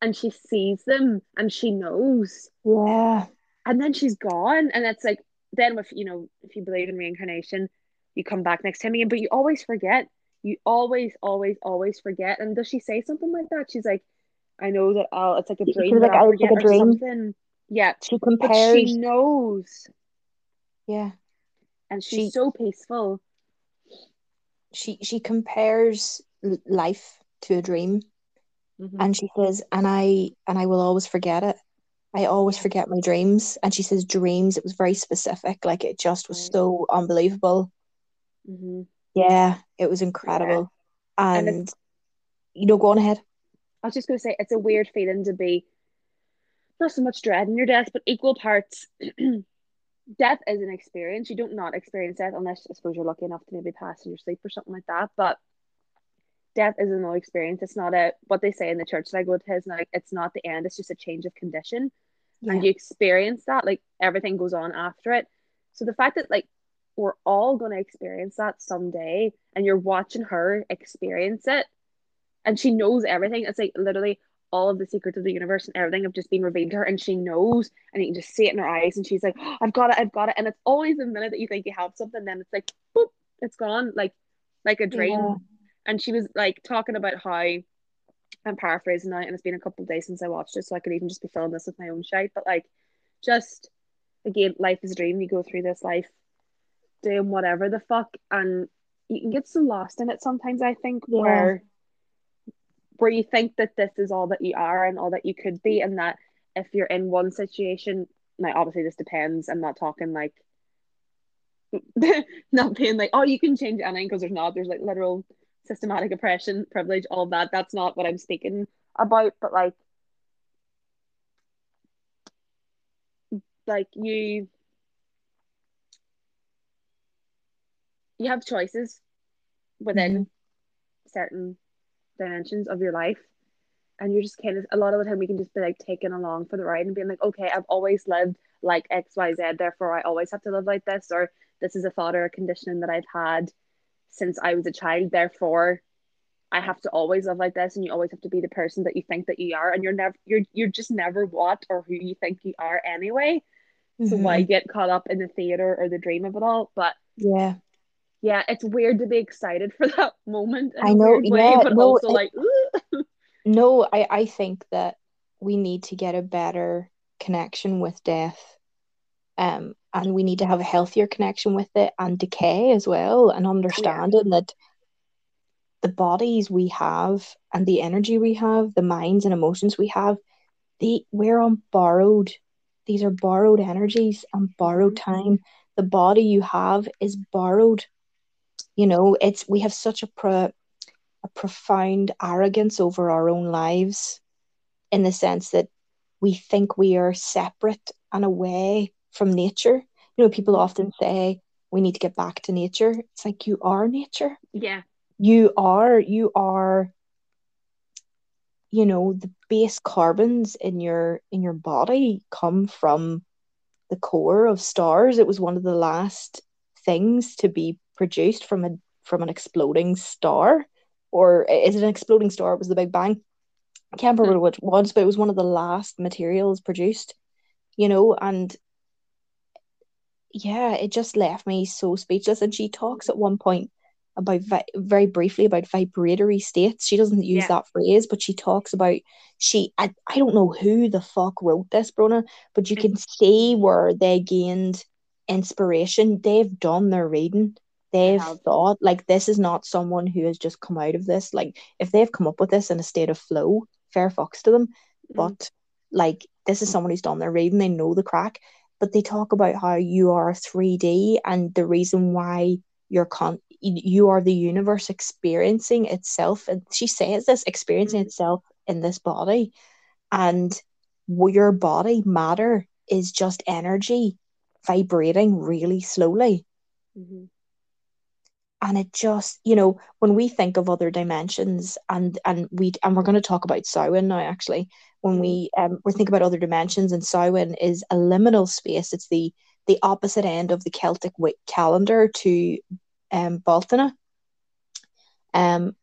and she sees them and she knows yeah. and then she's gone and it's like then with you know if you believe in reincarnation you come back next time again but you always forget you always, always, always forget. And does she say something like that? She's like, I know that I'll it's like a dream like, I'll "Oh, forget like a or dream." something. Yeah. She But compares. she knows yeah, and she's She- so peaceful. she she compares life to a dream, Mhm. and she says, "And I and I will always forget it. I always forget my dreams." And she says, "Dreams." It was very specific. Like it just was so unbelievable. Mhm. Yeah, it was incredible. And And you know, go on ahead. I was just gonna say it's a weird feeling to be not so much dread in your death, but equal parts. death is an experience. You don't not experience death unless I suppose you're lucky enough to maybe pass in your sleep or something like that. But death is a no experience. It's not a what they say in the church that I go to is like it's not the end, it's just a change of condition. Yeah. And you experience that, like everything goes on after it. So the fact that like we're all gonna experience that someday and you're watching her experience it and she knows everything. It's like literally all of the secrets of the universe and everything have just been revealed to her and she knows and you can just see it in her eyes and she's like, oh, I've got it, I've got it. And it's always the minute that you think you have something, then it's like boop, it's gone, like like a dream. Yeah. And she was like talking about how I'm paraphrasing now, and it's been a couple of days since I watched it, so I could even just be filling this with my own shite. But like, just again, life is a dream. You go through this life doing whatever the fuck, and you can get so lost in it sometimes. I think Yeah. where where you think that this is all that you are and all that you could be, and that if you're in one situation, now obviously this depends. I'm not talking like not being like, oh, you can change anything because there's not. There's like literal systematic oppression, privilege, all that. That's not what I'm speaking about. But like, like you, you have choices within certain dimensions of your life. And you're just kind of a lot of the time we can just be like taken along for the ride and being like, okay, I've always lived like X, Y, Z, therefore I always have to live like this, or this is a thought or a conditioning that I've had since I was a child, therefore I have to always live like this, and you always have to be the person that you think that you are, and you're never you're you're just never what or who you think you are anyway. So Mhm. why get caught up in the theater or the dream of it all? But Yeah. Yeah, it's weird to be excited for that moment in I a know, weird way, yeah, but no, also it- like, "Ooh." No, I, I think that we need to get a better connection with death. Um, and we need to have a healthier connection with it and decay as well, and understanding that the bodies we have and the energy we have, the minds and emotions we have, they we're on borrowed. These are borrowed energies and borrowed time. The body you have is borrowed. You know, it's we have such a pro a profound arrogance over our own lives in the sense that we think we are separate and away from nature. You know, people often say we need to get back to nature. It's like you are nature. yeah, You are, you are, you know, the base carbons in your in your body come from the core of stars. It was one of the last things to be produced from a from an exploding star. Or is it an exploding star? It was the Big Bang. I can't remember hmm. what it was, but it was one of the last materials produced, you know, and yeah, it just left me so speechless. And she talks at one point about vi- very briefly about vibratory states. She doesn't use Yeah. that phrase, but she talks about she I, I don't know who the fuck wrote this, Brona, but you can mm-hmm. see where they gained inspiration. They've done their reading. They've have. thought like this is not someone who has just come out of this. Like if they've come up with this in a state of flow, fair fucks to them. Mm. But like this is someone who's done their reading, they know the crack. But they talk about how you are 3D and the reason why you're con you are the universe experiencing itself. And she says this experiencing Mhm. itself in this body. And your body matter is just energy vibrating really slowly Mhm. And it just you know when we think of other dimensions and and we and we're going to talk about Samhain now actually when we um we think about other dimensions and Samhain is a liminal space. It's the the opposite end of the Celtic calendar to um Bealtaine um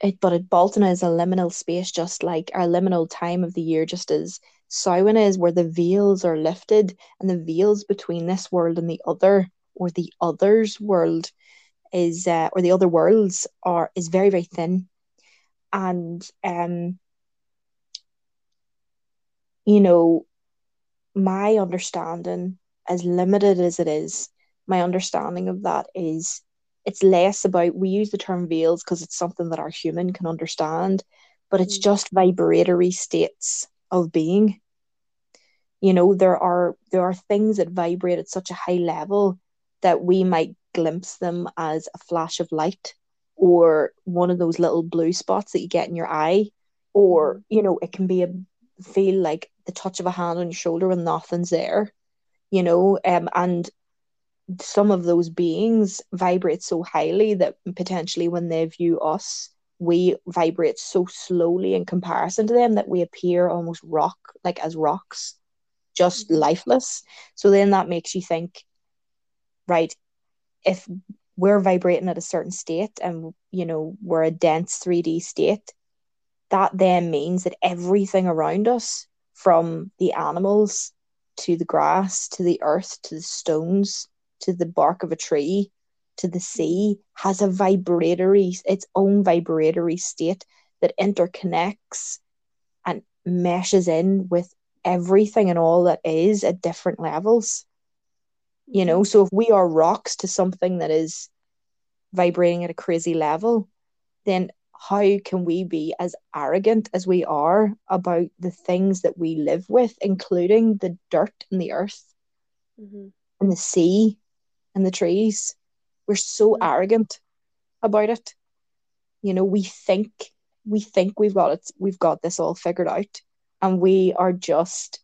it, but it, Bealtaine is a liminal space just like our liminal time of the year just as Samhain is where the veils are lifted and the veils between this world and the other or the other's world is uh, or the other worlds are is very very thin and um you know my understanding as limited as it is my understanding of that is it's less about we use the term veils because it's something that our human can understand but it's mm. just vibratory states of being you know there are there are things that vibrate at such a high level that we might glimpse them as a flash of light or one of those little blue spots that you get in your eye or mm-hmm. you know it can be a feel like the touch of a hand on your shoulder when nothing's there you know um, and some of those beings vibrate so highly that potentially when they view us we vibrate so slowly in comparison to them that we appear almost rock like as rocks just mm-hmm. lifeless so then that makes you think right if we're vibrating at a certain state and you know we're a dense 3d state that then means that everything around us from the animals to the grass to the earth to the stones to the bark of a tree to the sea has a vibratory its own vibratory state that interconnects and meshes in with everything and all that is at different levels you know so if we are rocks to something that is vibrating at a crazy level then how can we be as arrogant as we are about the things that we live with including the dirt and the earth mm-hmm. and the sea and the trees we're so mm-hmm. arrogant about it you know we think we think we've got it we've got this all figured out and we are just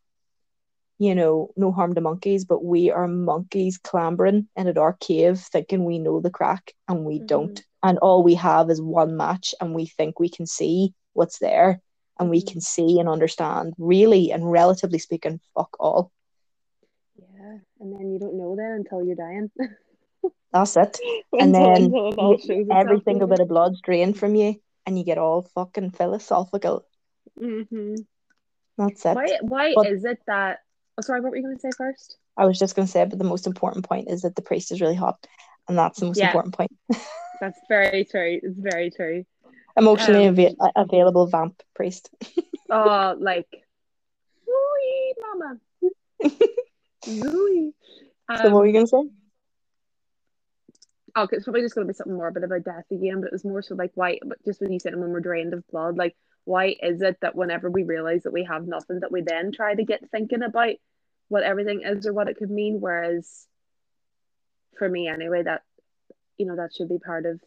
you know, no harm to monkeys, but we are monkeys clambering in a dark cave thinking we know the crack and we mm-hmm. don't. And all we have is one match and we think we can see what's there and we mm-hmm. can see and understand really and relatively speaking, fuck all. Yeah. And then you don't know that until you're dying. That's it. and then every single bit of blood's drained from you and you get all fucking philosophical. Mm-hmm. That's it. Why why but, is it that Oh, sorry, what were you going to say first? I was just going to say, but the most important point is that the priest is really hot, and that's the most yeah. important point. that's very true. It's very true. Emotionally um, av- available vamp priest. oh, like, wooey, mama. wooey. Um, so, what were you going to say? Oh, it's probably just going to be something more bit about death again, but it was more so like why, but just when you said when we're drained of blood, like why is it that whenever we realize that we have nothing, that we then try to get thinking about what everything is or what it could mean? Whereas, for me anyway, that you know that should be part of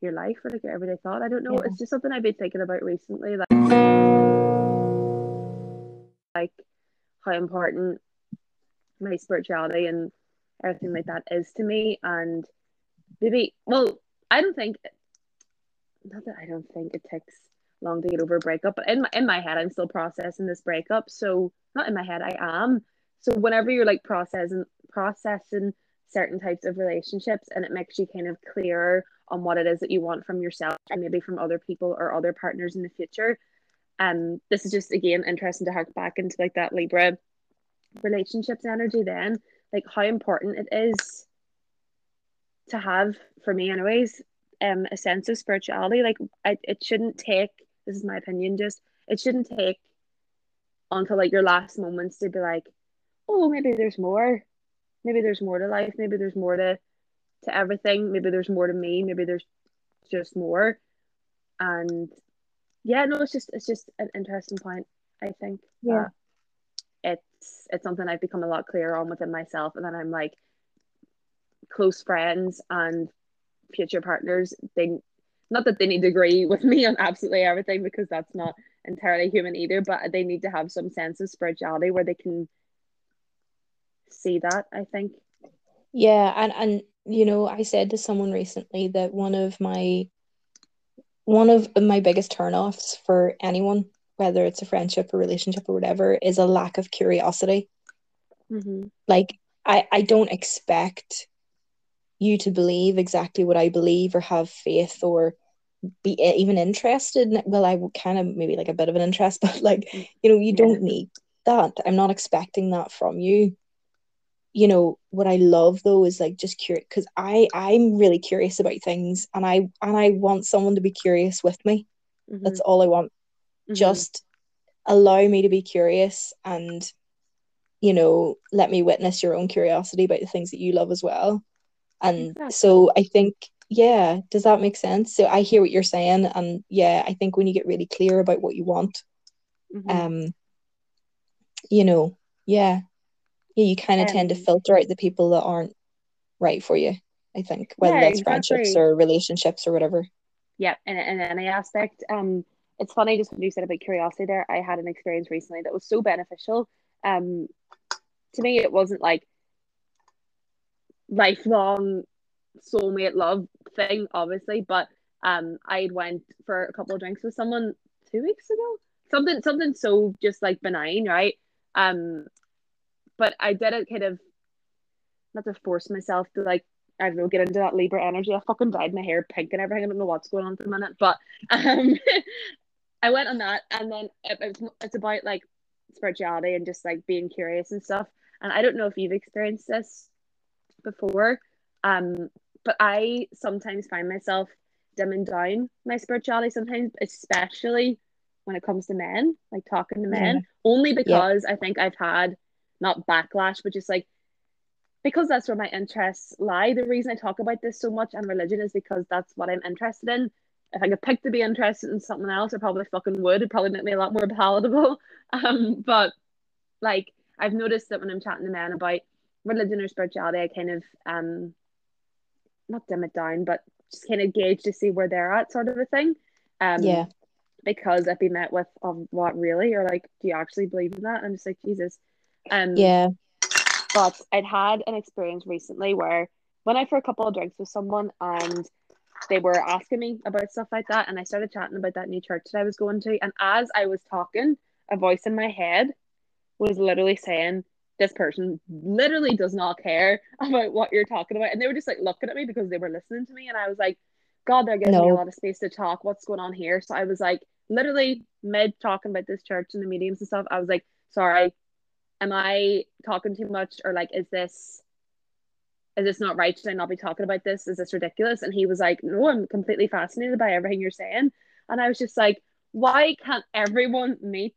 your life or like your everyday thought. I don't know. Yeah. It's just something I've been thinking about recently, like like how important my spirituality and everything like that is to me, and maybe well, I don't think not that I don't think it takes long to get over a breakup, but in my in my head, I'm still processing this breakup. So not in my head, I am. So whenever you're like processing processing certain types of relationships, and it makes you kind of clearer on what it is that you want from yourself and maybe from other people or other partners in the future. Um, this is just again interesting to hark back into like that Libra relationships energy. Then, like how important it is to have for me, anyways, um a sense of spirituality. Like I, it shouldn't take. This is my opinion. Just it shouldn't take until like your last moments to be like, oh, maybe there's more. Maybe there's more to life. Maybe there's more to to everything. Maybe there's more to me. Maybe there's just more. And yeah, no, it's just it's just an interesting point. I think. Yeah. Uh, it's it's something I've become a lot clearer on within myself, and then I'm like close friends and future partners they not that they need to agree with me on absolutely everything because that's not entirely human either but they need to have some sense of spirituality where they can see that i think yeah and and you know i said to someone recently that one of my one of my biggest turnoffs for anyone whether it's a friendship or relationship or whatever is a lack of curiosity mm-hmm. like i i don't expect you to believe exactly what I believe or have faith or be even interested in it. Well, I kind of maybe like a bit of an interest, but like, you know, you don't need that. I'm not expecting that from you. you know what I love though is like just curious because I I'm really curious about things and I and I want someone to be curious with me. Mm-hmm. That's all I want. Mm-hmm. Just allow me to be curious and you know let me witness your own curiosity about the things that you love as well. And exactly. so I think yeah, does that make sense? So I hear what you're saying and yeah, I think when you get really clear about what you want mm-hmm. um you know, yeah, yeah, you kind of um, tend to filter out the people that aren't right for you. I think whether yeah, that's exactly. friendships or relationships or whatever. Yeah, and in any aspect, um, it's funny just when you said about curiosity there. I had an experience recently that was so beneficial. Um, to me, it wasn't like lifelong soulmate love thing, obviously, but um, I went for a couple of drinks with someone two weeks ago. Something, something so just like benign, right? Um, but I did it kind of not to force myself to like I don't know get into that Libra energy. I fucking dyed my hair pink and everything. I don't know what's going on at the minute, but um, I went on that, and then it, it's it's about like spirituality and just like being curious and stuff. And I don't know if you've experienced this before, um, but I sometimes find myself dimming down my spirituality sometimes, especially when it comes to men, like talking to men, yeah. only because yeah. I think I've had not backlash, but just like because that's where my interests lie. The reason I talk about this so much and religion is because that's what I'm interested in. If I could pick to be interested in something else, I probably fucking would. It'd probably make me a lot more palatable. Um, but like I've noticed that when I'm chatting to men about religion or spirituality, I kind of um not dim it down, but just kind of gauge to see where they're at, sort of a thing. Um, yeah. Because I've been met with, um, what really, or like, do you actually believe in that? I'm just like, Jesus, um, yeah. But I'd had an experience recently where when I for a couple of drinks with someone and they were asking me about stuff like that, and I started chatting about that new church that I was going to, and as I was talking, a voice in my head was literally saying, "This person literally does not care about what you're talking about," and they were just like looking at me because they were listening to me, and I was like, "God, they're giving no. me a lot of space to talk. What's going on here?" So I was like, literally mid talking about this church and the mediums and stuff, I was like, "Sorry, am I talking too much or like is this is this not right? Should I not be talking about this? Is this ridiculous? And he was like, No, I'm completely fascinated by everything you're saying. And I was just like, why can't everyone meet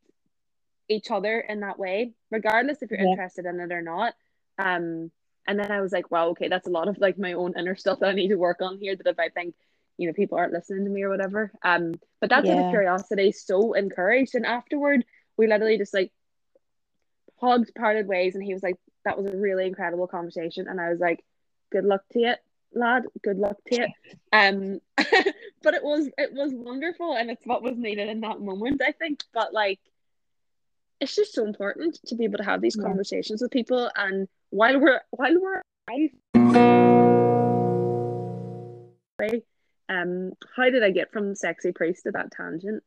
each other in that way, regardless if you're yeah. interested in it or not? Um, and then I was like, wow, okay, that's a lot of like my own inner stuff that I need to work on here. That if I think, you know, people aren't listening to me or whatever. Um, but that's yeah. curiosity so encouraged. And afterward, we literally just like hugged, parted ways, and he was like, "That was a really incredible conversation," and I was like, "Good luck to you, lad. Good luck to you." Um, but it was it was wonderful, and it's what was needed in that moment, I think. But like, it's just so important to be able to have these yeah. conversations with people, and while we're while we're um, how did I get from sexy priest to that tangent?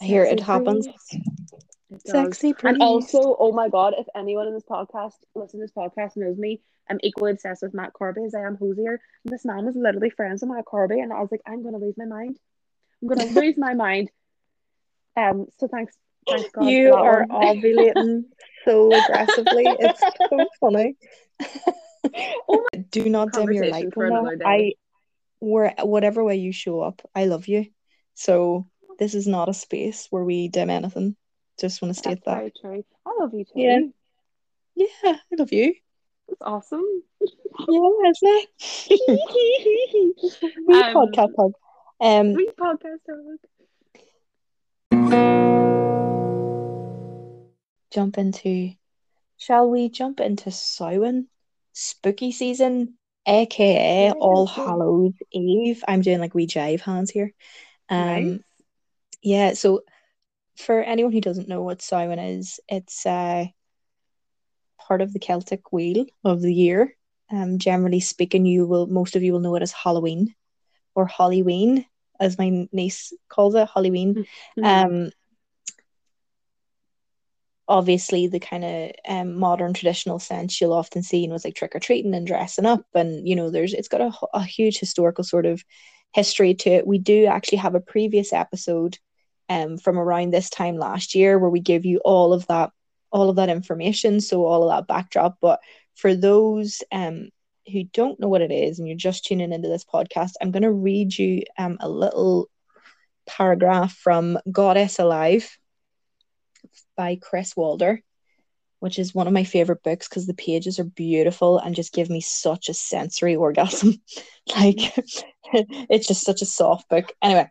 I hear it happens. Sexy priest. And also, oh my god, if anyone in this podcast, listen to this podcast, knows me, I'm equally obsessed with Matt Corby as I am Hozier. And this man was literally friends with Matt Corby, and I was like, I'm gonna lose my mind. I'm gonna lose my mind. Um, so thanks God. You are ovulating so aggressively. It's so funny. oh my- Do not dim your light from I where whatever way you show up, I love you. So this is not a space where we dim anything. Just want to state That's that. Very true. I love you too. Yeah. Yeah, I love you. It's awesome. yeah, isn't it? we um, podcast hug. Um, we podcast hug. Jump into, shall we jump into Samhain, spooky season, aka All Hallows Eve? I'm doing like wee jive hands here. Um, nice. yeah, so for anyone who doesn't know what Samhain is, it's uh, part of the Celtic wheel of the year. Um, generally speaking, you will most of you will know it as Halloween or Halloween, as my niece calls it, Halloween. Mm-hmm. Um, obviously, the kind of um, modern traditional sense you'll often see, know, it's like trick or treating and dressing up, and you know, there's it's got a, a huge historical sort of history to it. We do actually have a previous episode um, from around this time last year, where we give you all of that all of that information, so all of that backdrop. But for those um who don't know what it is and you're just tuning into this podcast, I'm going to read you um, a little paragraph from Goddess Alive by Chris Wilder, which is one of my favorite books because the pages are beautiful and just give me such a sensory orgasm. like, it's just such a soft book. Anyway,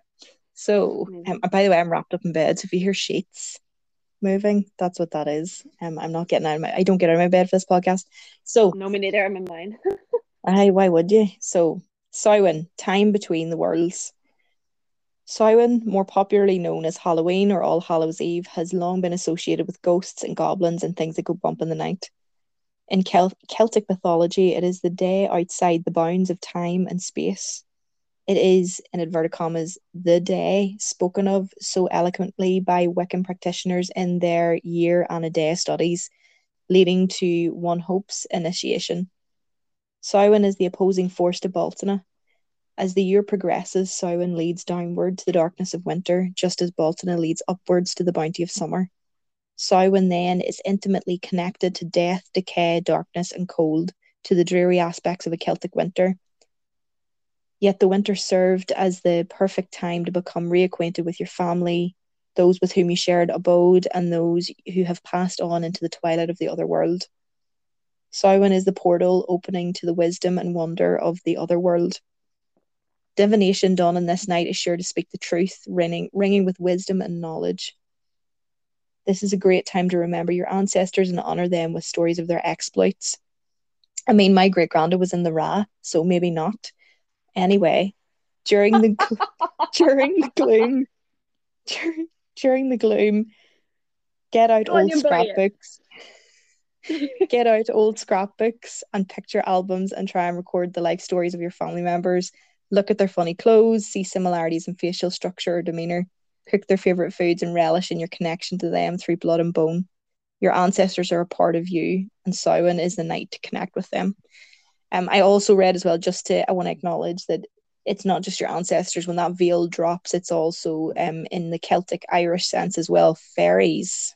so um, by the way, I'm wrapped up in bed. So if you hear sheets, moving. That's what that is. Um, I'm not getting out of my. I don't get out of my bed for this podcast. So no, me neither. I'm in mine. Aye, why would you? So Samhain, time between the worlds. Samhain, more popularly known as Halloween or All Hallows Eve, has long been associated with ghosts and goblins and things that go bump in the night. In Cel- Celtic mythology, it is the day outside the bounds of time and space it is, in inverted commas, the day spoken of so eloquently by Wiccan practitioners in their year and a day studies, leading to one hope's initiation. Samhain is the opposing force to Bealtaine. As the year progresses, Samhain leads downward to the darkness of winter, just as Bealtaine leads upwards to the bounty of summer. Samhain then is intimately connected to death, decay, darkness, and cold, to the dreary aspects of a Celtic winter Yet the winter served as the perfect time to become reacquainted with your family, those with whom you shared abode, and those who have passed on into the twilight of the other world. Samhain is the portal opening to the wisdom and wonder of the other world. Divination done on this night is sure to speak the truth, ringing, ringing with wisdom and knowledge. This is a great time to remember your ancestors and honor them with stories of their exploits. I mean, my great granddad was in the Ra, so maybe not. Anyway, during the during the gloom, during, during the gloom, get out old scrapbooks. get out old scrapbooks and picture albums and try and record the life stories of your family members. Look at their funny clothes, see similarities in facial structure or demeanor, cook their favorite foods and relish in your connection to them through blood and bone. Your ancestors are a part of you, and Samhain is the night to connect with them. Um, I also read as well, just to I want to acknowledge that it's not just your ancestors. When that veil drops, it's also um in the Celtic Irish sense as well. Fairies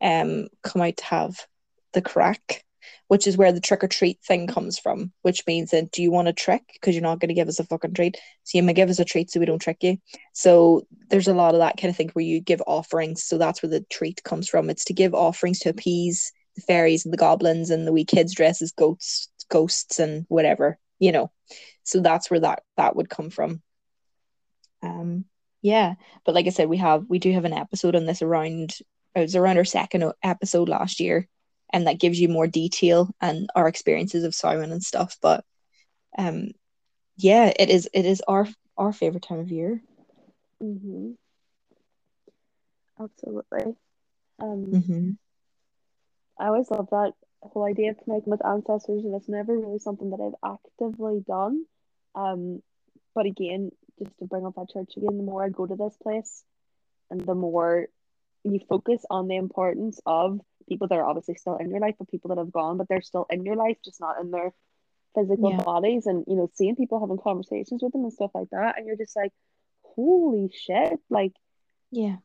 um come out to have the crack, which is where the trick or treat thing comes from. Which means that do you want a trick because you're not going to give us a fucking treat, so you may give us a treat so we don't trick you. So there's a lot of that kind of thing where you give offerings. So that's where the treat comes from. It's to give offerings to appease the fairies and the goblins and the wee kids dress as goats ghosts and whatever you know so that's where that that would come from um yeah but like i said we have we do have an episode on this around it was around our second episode last year and that gives you more detail and our experiences of Samhain and stuff but um yeah it is it is our our favorite time of year mm-hmm. absolutely um mm-hmm. i always love that whole idea of connecting with ancestors, and it's never really something that I've actively done. Um, but again, just to bring up that church again, the more I go to this place, and the more you focus on the importance of people that are obviously still in your life, but people that have gone, but they're still in your life, just not in their physical yeah. bodies, and you know, seeing people having conversations with them and stuff like that, and you're just like, holy shit, like, yeah,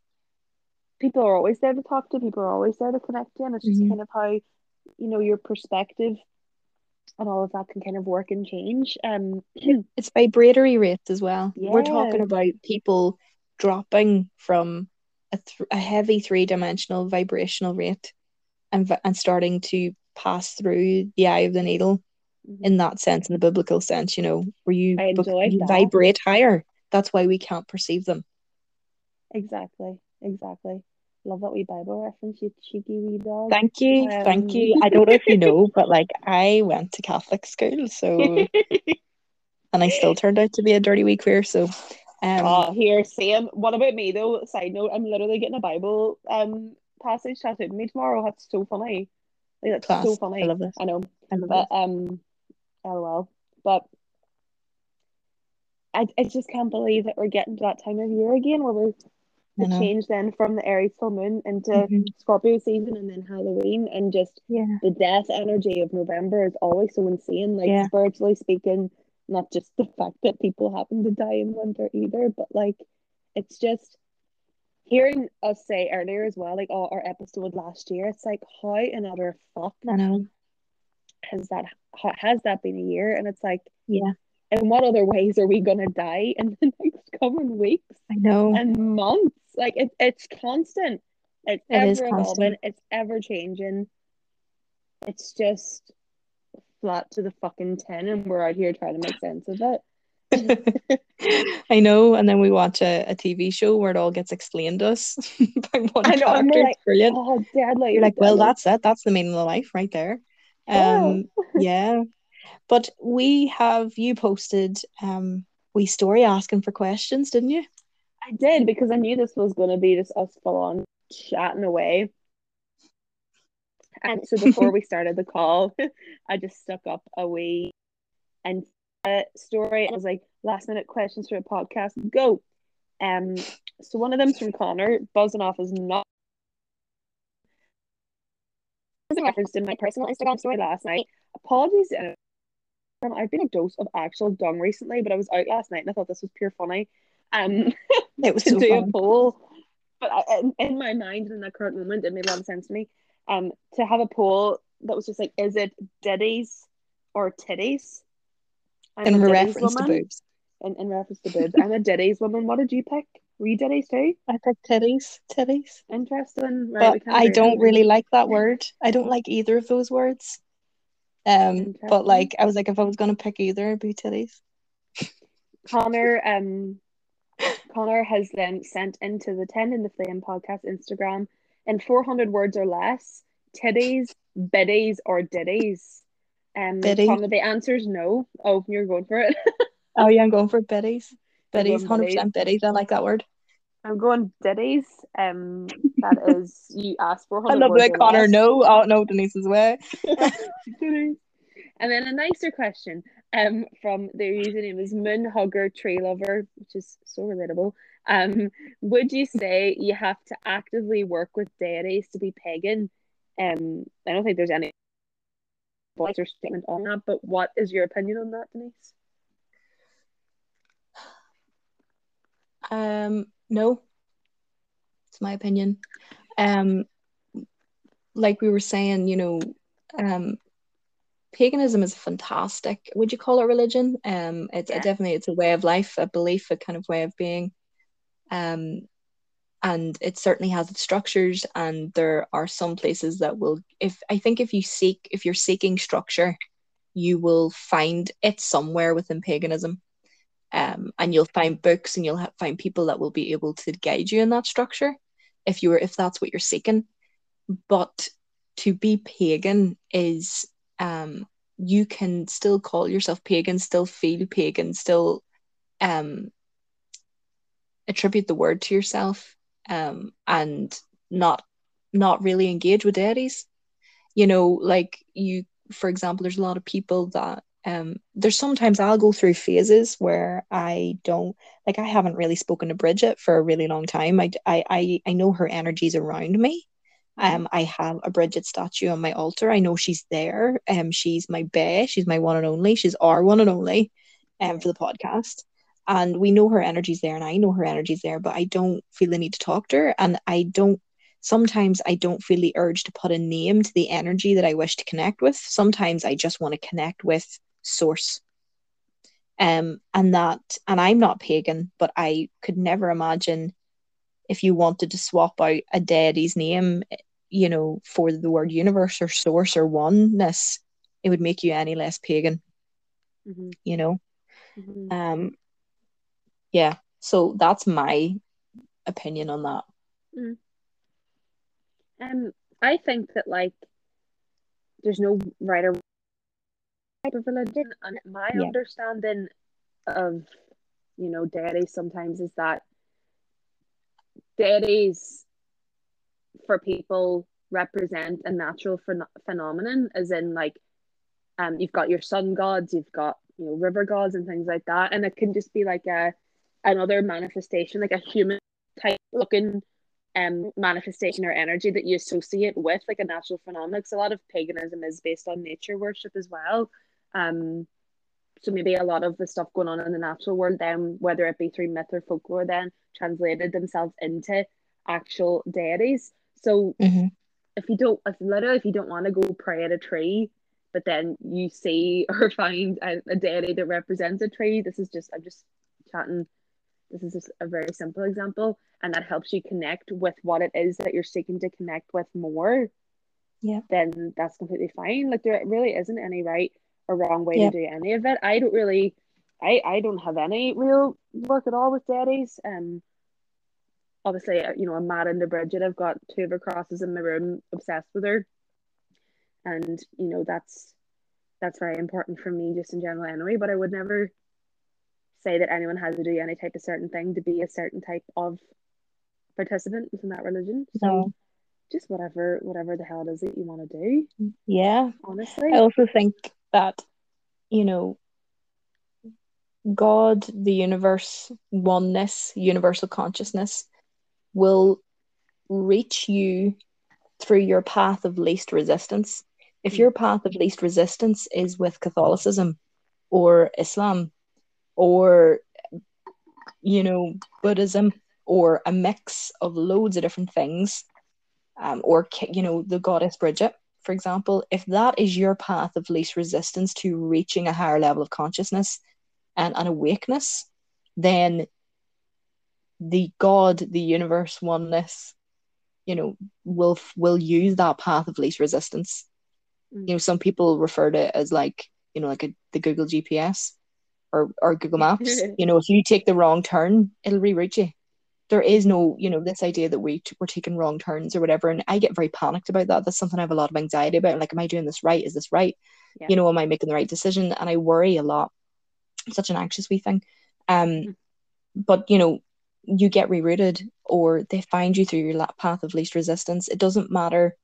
people are always there to talk to, people are always there to connect to, and it's just mm-hmm. kind of how you know your perspective and all of that can kind of work and change. Um, it's vibratory rates as well. Yeah. We're talking about people dropping from a, th- a heavy three dimensional vibrational rate and and starting to pass through the eye of the needle mm-hmm. in that sense, in the biblical sense. You know, where you, you vibrate higher. That's why we can't perceive them. Exactly. Exactly. Love that wee Bible reference, you cheeky wee dog. Thank you, um... thank you. I don't know if you know, but like I went to Catholic school, so and I still turned out to be a dirty wee queer. So, um, oh, here, same. What about me though? Side note: I'm literally getting a Bible um passage tattooed me tomorrow. That's so funny. Like, that's class. so funny. I love this. I know. I love but um, lol. But I I just can't believe that we're getting to that time of year again where we're the change then from the Aries full moon into mm-hmm. Scorpio season and then Halloween and just yeah. the death energy of November is always so insane. Like yeah. spiritually speaking, not just the fact that people happen to die in winter either, but like it's just hearing us say earlier as well, like oh, our episode last year, it's like how another fuck I know. has that has that been a year? And it's like, Yeah, in what other ways are we gonna die in the next coming weeks I know. and months? Like it, it's constant. It's It ever is evolving. constant. It's ever changing. It's just flat to the fucking ten, and we're out here trying to make sense of it. I know. And then we watch a, a TV show where it all gets explained to us by one I know, character. like, It's brilliant. Oh, deadly! You're like, well, that's it. That's the meaning of life right there. Yeah. Um, yeah. But we have you posted um we story asking for questions, didn't you? I did because I knew this was going to be just us full on chatting away. And so before we started the call, I just stuck up a wee and uh, story I was like, last minute questions for a podcast, go. Um, so one of them's from Connor, buzzing off is not was referenced in my personal Instagram story last night. Apologies, uh, I've been a dose of actual dung recently, but I was out last night and I thought this was pure funny. Um, It was to so do fun. a poll, but I, in, in my mind and in that current moment, it made a lot of sense to me. Um, to have a poll that was just like, is it ditties or titties? I'm In reference to boobs. In, in reference to boobs, I'm a ditties woman. What did you pick? Were you ditties too? I picked titties. Titties. Interesting, right? But I don't really like that word. I don't like either of those words. Um, but like I was like, if I was gonna pick either, it'd be titties. Connor, um, Connor has then sent into the Ten in the Flame podcast Instagram in 400 words or less, titties, biddies, or ditties. Um. Connor, the answer is no. Oh, you're going for it. Oh yeah, I'm going for biddies. Biddies, hundred percent biddies. I like that word. I'm going ditties. Um, that is you asked 400 I love that or Connor. less. No, oh no, Denise's way. And then a nicer question um, from their username is Moon Hugger Tree Lover, which is so relatable. Um, would you say you have to actively work with deities to be pagan? Um, I don't think there's any voice or statement on that, but what is your opinion on that, Denise? Um, no, it's my opinion. Um, like we were saying, you know, um, paganism is fantastic. Would you call it religion? Um, it's Yeah. definitely it's a way of life, a belief, a kind of way of being. Um, and it certainly has its structures, and there are some places that will, if I think if you seek, if you're seeking structure, you will find it somewhere within paganism. Um, and you'll find books and you'll ha- find people that will be able to guide you in that structure if you were if that's what you're seeking. But to be pagan is um you can still call yourself pagan still feel pagan still um attribute the word to yourself um and not not really engage with deities you know like you for example there's a lot of people that um there's sometimes I'll go through phases where I don't like I haven't really spoken to Bridget for a really long time. I I I, I know her energies around me. Um I have a Bridget statue on my altar. I know she's there. Um she's my bae, she's my one and only, she's our one and only um for the podcast. And we know her energy's there and I know her energy's there, but I don't feel the need to talk to her and I don't sometimes I don't feel the urge to put a name to the energy that I wish to connect with. Sometimes I just want to connect with source. Um, and that, and I'm not pagan, but I could never imagine if you wanted to swap out a deity's name, you know, for the word universe or source or oneness, it would make you any less pagan, Mm-hmm. you know. Mm-hmm. Um, yeah. So that's my opinion on that. Um, I think that like there's no right or type of religion, and my Yeah. understanding of you know deities sometimes is that deities for people represent a natural phen- phenomenon, as in like um you've got your sun gods, you've got you know river gods and things like that, and it can just be like a another manifestation, like a human type looking um manifestation or energy that you associate with like a natural phenomenon. Because a lot of paganism is based on nature worship as well. Um, so maybe a lot of the stuff going on in the natural world, then whether it be through myth or folklore, then translated themselves into actual deities. So Mhm. if you don't, if literally if you don't want to go pray at a tree, but then you see or find a, a deity that represents a tree, this is just I'm just chatting. This is just a very simple example, and that helps you connect with what it is that you're seeking to connect with more. Yeah. Then that's completely fine. Like there really isn't any right or wrong way Yeah. to do any of it. I don't really, I I don't have any real work at all with daddies Um, obviously, uh, you know, I'm mad into Bridget. I've got two of her crosses in my room, obsessed with her, and you know that's that's very important for me just in general anyway. But I would never say that anyone has to do any type of certain thing to be a certain type of participant within that religion. So No. just whatever whatever the hell it is that you want to do, Yeah. honestly. I also think that, you know, God, the universe, oneness, universal consciousness will reach you through your path of least resistance. If Mm. your path of least resistance is with Catholicism or Islam or, you know, Buddhism or a mix of loads of different things, um, or, you know, the goddess Bridget, for example, if that is your path of least resistance to reaching a higher level of consciousness and an awakeness, then the God, the universe, oneness, you know, will will use that path of least resistance. Mm. You know, some people refer to it as like, you know, like a, the Google GPS or or Google Maps. you know, if you take the wrong turn, it'll reroute you. There is no, you know, this idea that we we're taking wrong turns or whatever, and I get very panicked about that. That's something I have a lot of anxiety about. Like, am I doing this right? Is this right? Yeah. You know, am I making the right decision? And I worry a lot. It's such an anxious wee thing. Um, Mhm. but you know, you get rerouted, or they find you through your path of least resistance. It doesn't matter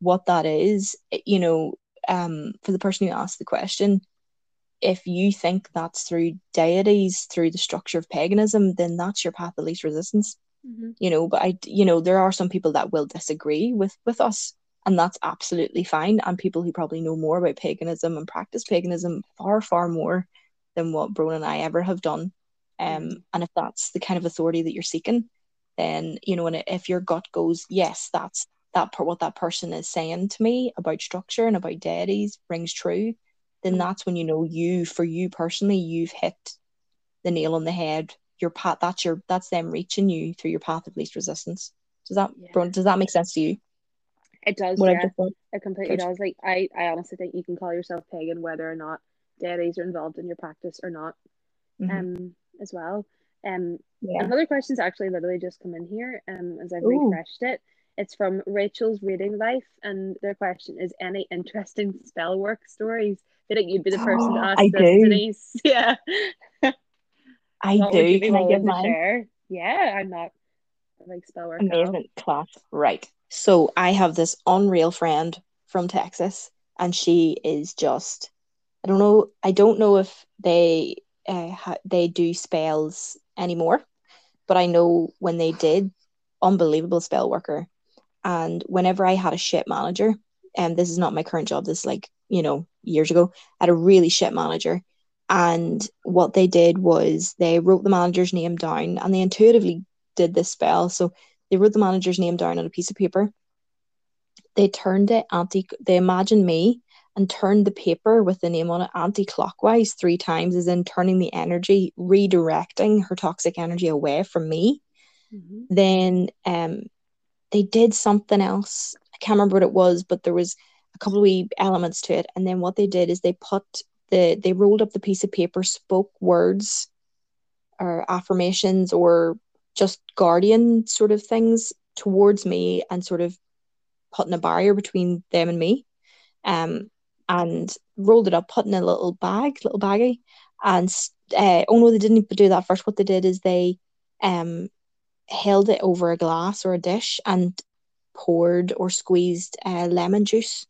what that is. It- you know, um, for the person who asked the question, if you think that's through deities, through the structure of paganism, then that's your path of least resistance Mhm. you know but i you know there are some people that will disagree with with us and that's absolutely fine and people who probably know more about paganism and practice paganism far far more than what Bron and I ever have done um Mhm. and if that's the kind of authority that you're seeking then you know and if your gut goes yes that's that part what that person is saying to me about structure and about deities rings true then that's when you know you for you personally you've hit the nail on the head your path that's your that's them reaching you through your path of least resistance does that Yeah. Does that make sense to you It does, what yeah. It completely Good. does. Like I, I honestly think you can call yourself pagan whether or not deities are involved in your practice or not. Mhm. Um, as well. Um, yeah another question's actually literally just come in here. Um, as I've Ooh. refreshed it. It's from Rachel's Reading Life, and their question is: Any interesting spell work stories? I feel like you'd be the person to ask I this, do. Denise. Yeah. I what do can I give mine share? Yeah, I'm not a big spell work amazing class right so I have this unreal friend from Texas and she is just I don't know I don't know if they uh, ha- they do spells anymore but I know when they did unbelievable spell worker and whenever I had a shit manager and this is not my current job this is like you know years ago I had a really shit manager. And what they did was they wrote the manager's name down and they intuitively did this spell. So they wrote the manager's name down on a piece of paper. They turned it anti they imagined me and turned the paper with the name on it anti-clockwise three times as in turning the energy redirecting her toxic energy away from me. Mhm. then um they did something else. I can't remember what it was but there was a couple of wee elements to it. And then what they did is they put the they rolled up the piece of paper spoke words or affirmations or just guardian sort of things towards me and sort of putting a barrier between them and me. Um and rolled it up put in a little bag little baggie. And uh, oh no they didn't do that. First what they did is they um held it over a glass or a dish and poured or squeezed uh, lemon juice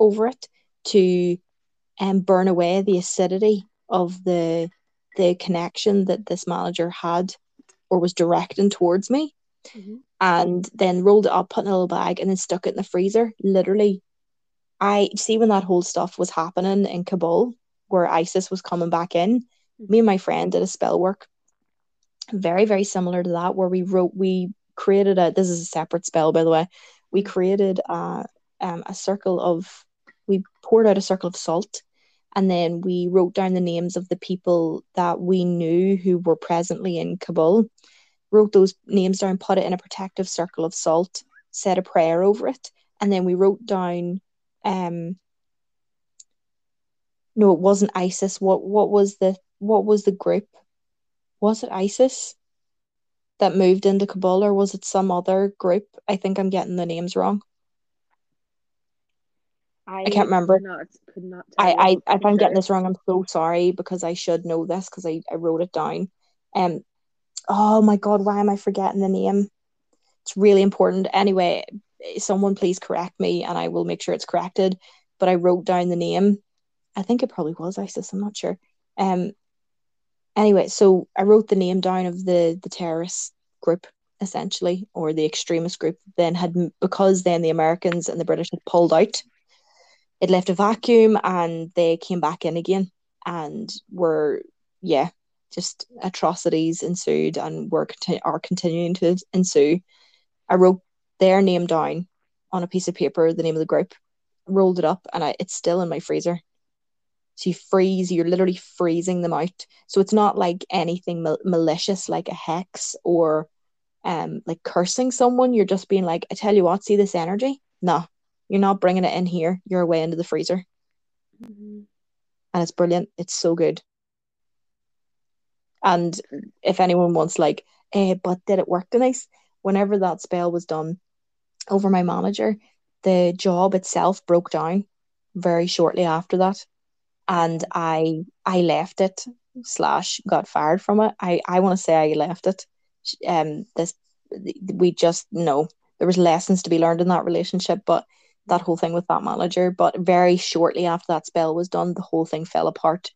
over it to um, burn away the acidity of the the connection that this manager had or was directing towards me. Mhm. and then rolled it up put in a little bag and then stuck it in the freezer. Literally I see when that whole stuff was happening in Kabul where ISIS was coming back in me and my friend did a spell work very very similar to that where we wrote we created a this is a separate spell by the way. We created a um a circle of we poured out a circle of salt and then we wrote down the names of the people that we knew who were presently in Kabul. Wrote those names down, put it in a protective circle of salt, said a prayer over it, and then we wrote down um no, it wasn't ISIS. What what was the what was the group? Was it ISIS that moved into Kabul or was it some other group? I think I'm getting the names wrong. I, can't remember. Not, could not I, I if I'm getting this wrong, I'm so sorry because I should know this because I, I wrote it down. Um oh my god, why am I forgetting the name? It's really important. Anyway, someone please correct me and I will make sure it's corrected. But I wrote down the name. I think it probably was ISIS, I'm not sure. Um anyway, so I wrote the name down of the the terrorist group essentially, or the extremist group. Then had because then the Americans and the British had pulled out. It left a vacuum, and they came back in again, and were yeah, just atrocities ensued, and were are continuing to ensue. I wrote their name down on a piece of paper, the name of the group, rolled it up, and I, it's still in my freezer. So you freeze, you're literally freezing them out. So it's not like anything mal- malicious, like a hex or um like cursing someone. You're just being like, I tell you what, see this energy? No, you're not bringing it in here. You're away into the freezer, Mhm. and it's brilliant. It's so good. And if anyone wants, like, eh, but did it work, Denise? Whenever that spell was done over my manager, the job itself broke down very shortly after that and I I left it slash got fired from it. I I want to say I left it. Um, this we just no there was lessons to be learned in that relationship, but that whole thing with that manager. But very shortly after that spell was done, the whole thing fell apart,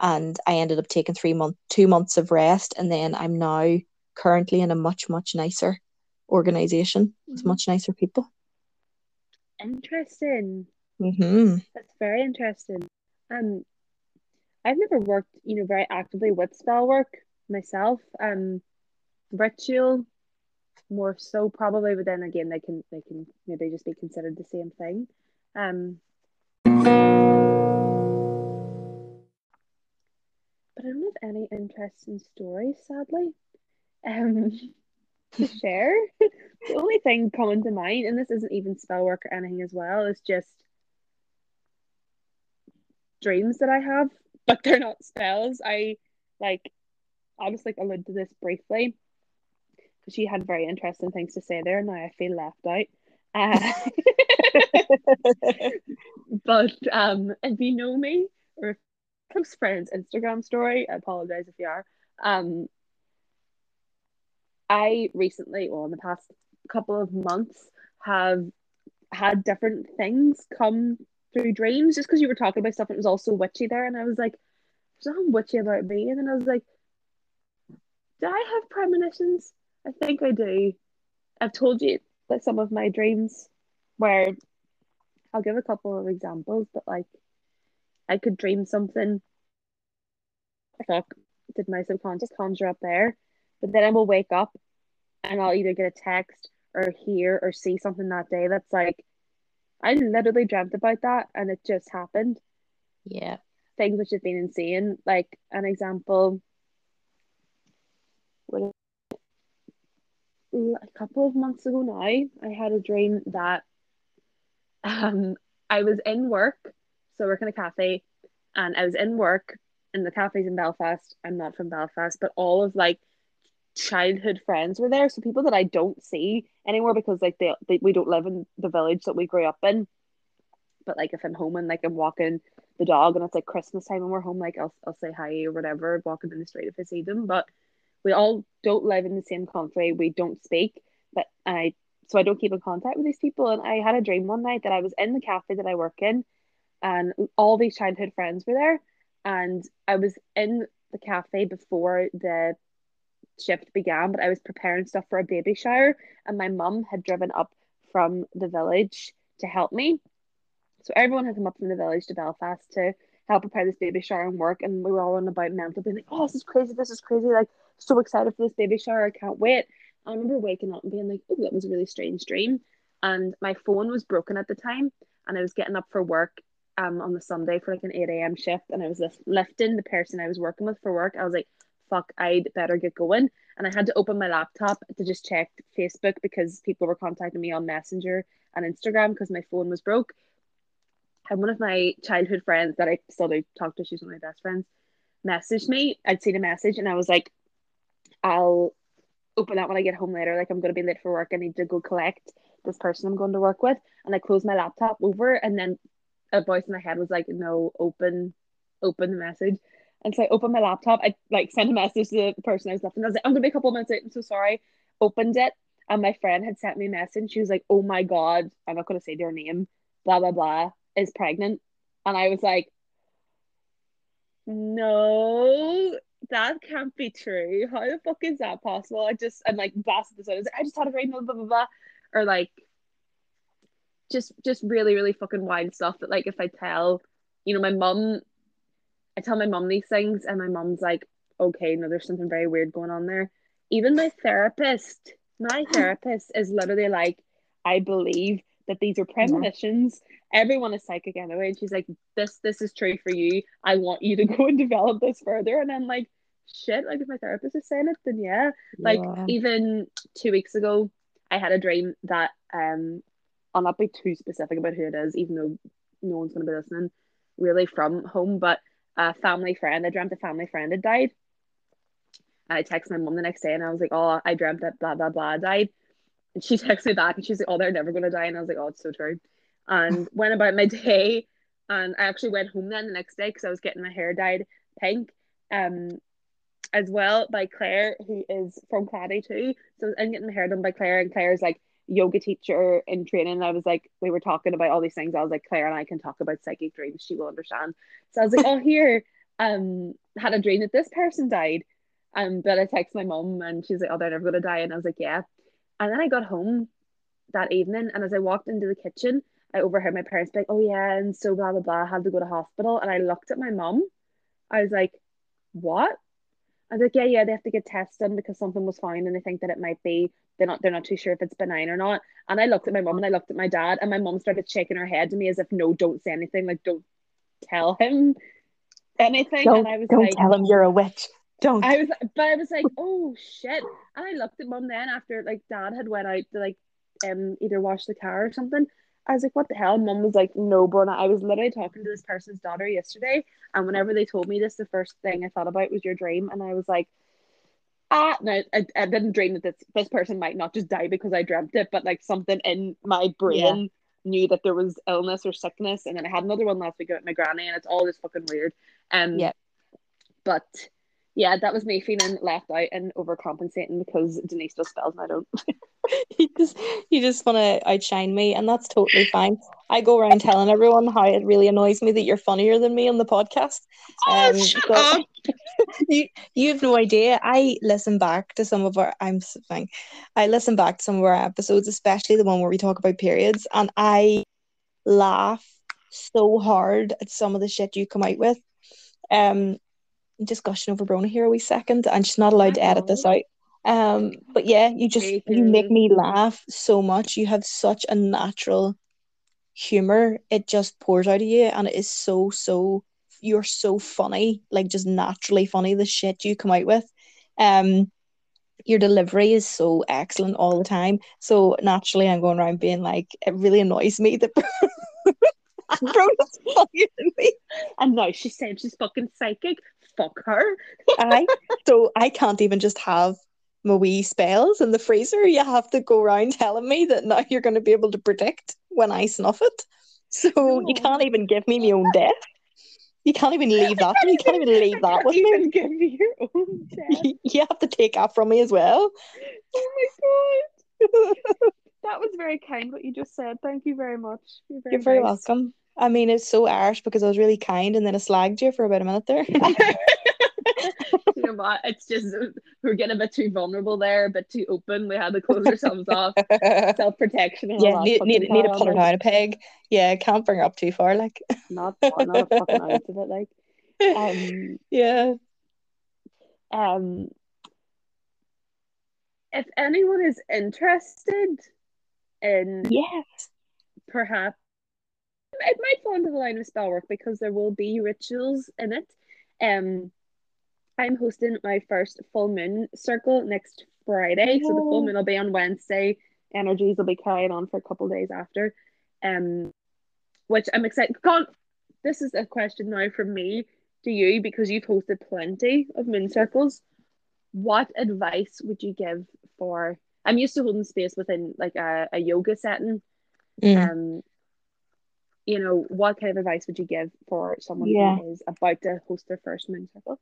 and I ended up taking three month two months of rest, and then I'm now currently in a much much nicer organization with Mhm. much nicer people. Interesting. Mm-hmm. That's very interesting. Um, I've never worked, you know, very actively with spell work myself. Um, ritual more so probably, but then again, they can they can maybe just be considered the same thing. Um, but I don't have any interesting stories, sadly, um, to share. the only thing coming to mind, and this isn't even spell work or anything as well, is just dreams that I have, but they're not spells. I like I'll just like allude to this briefly because she had very interesting things to say there. Now I feel left out. Uh, but um, if you know me or close friends Instagram story, I apologize if you are. Um, I recently, well, in the past couple of months, have had different things come through dreams just because you were talking about stuff and it was also witchy there. And I was like there's nothing witchy about me. And then I was like do I have premonitions? I think I do. I've told you that some of my dreams where I'll give a couple of examples but like I could dream something. I thought did my subconscious conjure up there? But then I will wake up and I'll either get a text or hear or see something that day that's like I literally dreamt about that and it just happened. Yeah. Things which have been insane. Like an example, what a couple of months ago now, I had a dream that um I was in work, so I work in a cafe, and I was in work and the cafe's in Belfast. I'm not from Belfast, but all of like childhood friends were there. So people that I don't see anymore because like they, they we don't live in the village that we grew up in. But like if I'm home and like I'm walking the dog and it's like Christmas time and we're home, like I'll I'll say hi or whatever, walking in the street if I see them. But we all don't live in the same country. We don't speak. But I so I don't keep in contact with these people. And I had a dream one night that I was in the cafe that I work in and all these childhood friends were there. And I was in the cafe before the shift began, but I was preparing stuff for a baby shower, and my mum had driven up from the village to help me. So everyone had come up from the village to Belfast to help prepare this baby shower and work, and we were all on about mental, being like, "Oh, this is crazy! This is crazy! Like, so excited for this baby shower! I can't wait!" I remember waking up and being like, oh, that was a really strange dream. And my phone was broken at the time, and I was getting up for work um on the Sunday for like an 8 a.m. shift, and I was lifting the person I was working with for work. I was like, fuck, I'd better get going. And I had to open my laptop to just check Facebook because people were contacting me on Messenger and Instagram because my phone was broke. And one of my childhood friends that I still do talk to, she's one of my best friends, messaged me. I'd seen a message and I was like, I'll open that when I get home later. Like I'm gonna be late for work. I need to go collect this person I'm going to work with. And I closed my laptop over and then a voice in my head was like, no, open open the message. And so I opened my laptop. I like sent a message to the person I was left, and I was like, I'm gonna be a couple minutes late. I'm so sorry. Opened it, and my friend had sent me a message. She was like, Oh my god, I'm not gonna say their name, blah blah blah, is pregnant. And I was like, No, that can't be true. How the fuck is that possible? I just I'm like blasted this out. I, was like, I just had a great blah blah blah blah. Or like just just really, really fucking wild stuff that like if I tell, you know, my mum I tell my mom these things, and my mom's like, okay, no, there's something very weird going on there. Even my therapist, my therapist is literally like, I believe that these are premonitions. Yeah. Everyone is psychic anyway. And she's like, this, this is true for you. I want you to go and develop this further. And I'm like, shit, like if my therapist is saying it, then yeah. Like yeah. even two weeks ago, I had a dream that um I'll not be too specific about who it is, even though no one's gonna be listening really from home, but a family friend. I dreamt a family friend had died. I texted my mom the next day and I was like, Oh, I dreamt that blah blah blah died. And she texted me back and she's like, Oh, they're never gonna die. And I was like, Oh, it's so true. And went about my day and I actually went home then the next day because I was getting my hair dyed pink. Um as well by Claire, who is from Claddy too. So I'm getting my hair done by Claire, and Claire's like yoga teacher in training. I was like, we were talking about all these things. I was like, Claire and I can talk about psychic dreams. She will understand. So I was like, oh, here, um, had a dream that this person died. Um, but I texted my mom and she's like, oh, they're never gonna die. And I was like, yeah. And then I got home that evening, and as I walked into the kitchen, I overheard my parents be like, oh yeah, and so blah blah blah, had to go to hospital. And I looked at my mom. I was like, what? I was like, yeah, yeah, they have to get tested because something was found, and they think that it might be they're not they're not too sure if it's benign or not. And I looked at my mom and I looked at my dad, and my mom started shaking her head to me as if, no, don't say anything, like don't tell him anything. Don't, and I was don't like, tell him you're a witch. Don't. I was, but I was like, oh shit. And I looked at mom then after like dad had went out to like um either wash the car or something. I was like, what the hell? Mom was like, no, Brona. I was literally talking to this person's daughter yesterday, and whenever they told me this, the first thing I thought about was your dream, and I was like, ah, no, I, I didn't dream that this this person might not just die because I dreamt it, but like something in my brain yeah. knew that there was illness or sickness, and then I had another one last week with my granny, and it's all just fucking weird. Um, yeah, but yeah, that was me feeling left out and overcompensating because Denise does spells and I don't. you just you just want to outshine me, and that's totally fine. I go around telling everyone how it really annoys me that you're funnier than me on the podcast. Oh, um, shut up. you you have no idea. I listen back to some of our I'm fine. I listen back to some of our episodes, especially the one where we talk about periods, and I laugh so hard at some of the shit you come out with. Um, just gushing over Brona here a wee second, and she's not allowed to edit this out. Um, but yeah, you just you make me laugh so much. You have such a natural humor; it just pours out of you, and it is so so. You're so funny, like just naturally funny. The shit you come out with, um, your delivery is so excellent all the time. So naturally, I'm going around being like, it really annoys me that. Brona's funnier than me. And now she said she's fucking psychic fuck her. I so I can't even just have my wee spells in the freezer. You have to go around telling me that now you're going to be able to predict when I snuff it. So you can't even give me my own death. You can't even leave that. You can't even leave that with me. Give me your own death. You have to take that from me as well. Oh my god. that was very kind what you just said. Thank you very much. You're very, You're very nice. welcome. I mean, it's so Irish because I was really kind and then I slagged you for about a minute there. you know what? It's just we're getting a bit too vulnerable there, a bit too open. We had to close ourselves off. Self protection. Yeah, need, need, need to down a peg. Yeah, can't bring her up too far. Like, not, not fucking out of it. Like, um, yeah. Um, if anyone is interested in yes perhaps it might fall into the line of spell work because there will be rituals in it. Um I'm hosting my first full moon circle next Friday. So the full moon will be on Wednesday. Energies will be carried on for a couple days after. Um which I'm excited. God, this is a question now from me to you because you've hosted plenty of moon circles. What advice would you give for I'm used to holding space within like a, a yoga setting. Mm. Um you know, what kind of advice would you give for someone Yeah. who is about to host their first moon circle?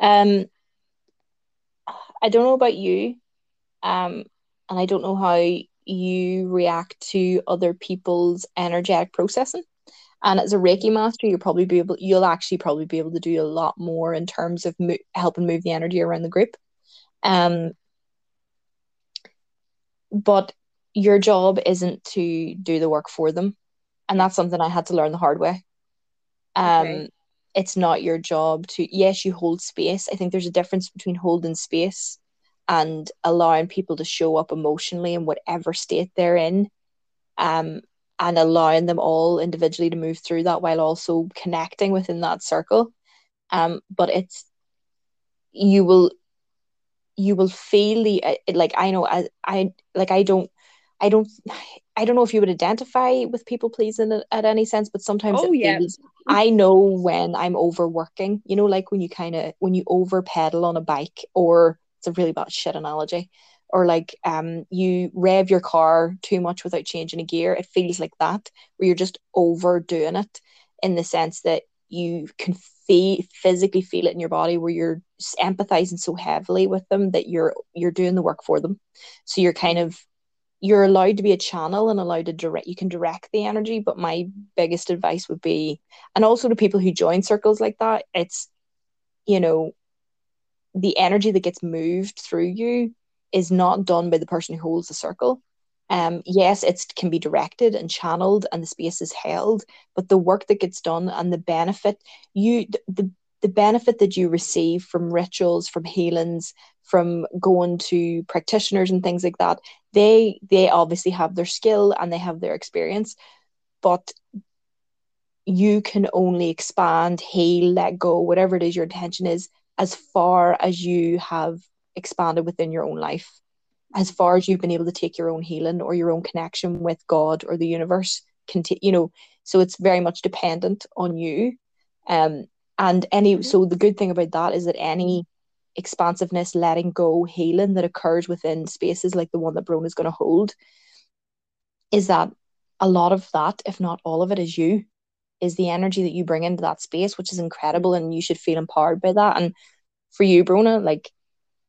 Um, I don't know about you, um, and I don't know how you react to other people's energetic processing. And as a Reiki master, you'll probably be able, you'll actually probably be able to do a lot more in terms of mo- helping move the energy around the group. Um, but your job isn't to do the work for them, and that's something I had to learn the hard way. Um, Okay. it's not your job to yes you hold space i think there's a difference between holding space and allowing people to show up emotionally in whatever state they're in um and allowing them all individually to move through that while also connecting within that circle um but it's you will you will feel the uh, like i know i, I like i don't i don't i don't know if you would identify with people pleasing at, at any sense but sometimes Oh, it yeah. feels I know when I'm overworking, you know, like when you kind of when you over pedal on a bike, or it's a really bad shit analogy, or like um you rev your car too much without changing a gear. It feels like that, where you're just overdoing it in the sense that you can feel physically feel it in your body, where you're empathizing so heavily with them that you're you're doing the work for them. So you're kind of you're allowed to be a channel and allowed to direct you can direct the energy but my biggest advice would be and also to people who join circles like that it's you know the energy that gets moved through you is not done by the person who holds the circle. Um yes it can be directed and channeled and the space is held but the work that gets done and the benefit you the the benefit that you receive from rituals from healings from going to practitioners and things like that they they obviously have their skill and they have their experience but you can only expand heal let go whatever it is your intention is as far as you have expanded within your own life as far as you've been able to take your own healing or your own connection with god or the universe you know. So it's very much dependent on you. Um and any mm-hmm. so the good thing about that is that any mm-hmm. expansiveness letting go healing that occurs within spaces like the one that Brona is going to hold is that a lot of that if not all of it is you is the energy that you bring into that space which is incredible and you should feel empowered by that. And for you Brona like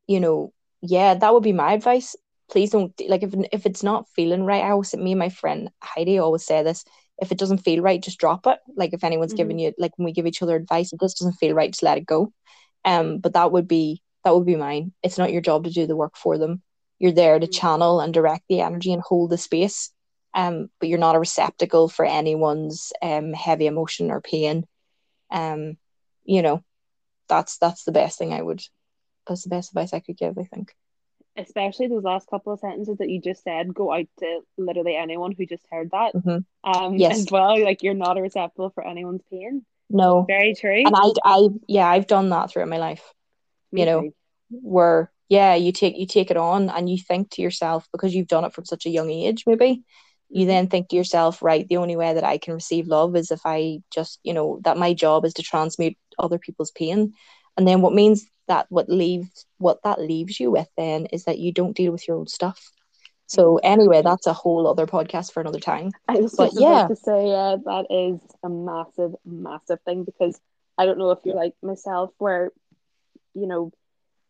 you know yeah that would be my advice. Please don't like if if it's not feeling right I always me and my friend Heidi always say this if it doesn't feel right just drop it. Like if anyone's Mhm. giving you like when we give each other advice if this doesn't feel right just let it go. Um but that would be that would be mine. It's not your job to do the work for them. You're there to Mhm. channel and direct the energy and hold the space. Um but you're not a receptacle for anyone's um heavy emotion or pain. Um you know that's that's the best thing I would that's the best advice I could give I think Especially those last couple of sentences that you just said go out to literally anyone who just heard that. Mhm. Um Yes. as well. Like you're not a receptacle for anyone's pain. no Very true. and I I yeah I've done that throughout my life Me you know, too. where yeah you take you take it on and you think to yourself because you've done it from such a young age maybe you Mhm. then think to yourself right the only way that I can receive love is if I just you know that my job is to transmute other people's pain and then what means that what leaves what that leaves you with then is that you don't deal with your own stuff mm. so anyway that's a whole other podcast for another time I was But just yeah. to say, yeah, that is a massive, massive thing because I don't know if you're like myself, where you know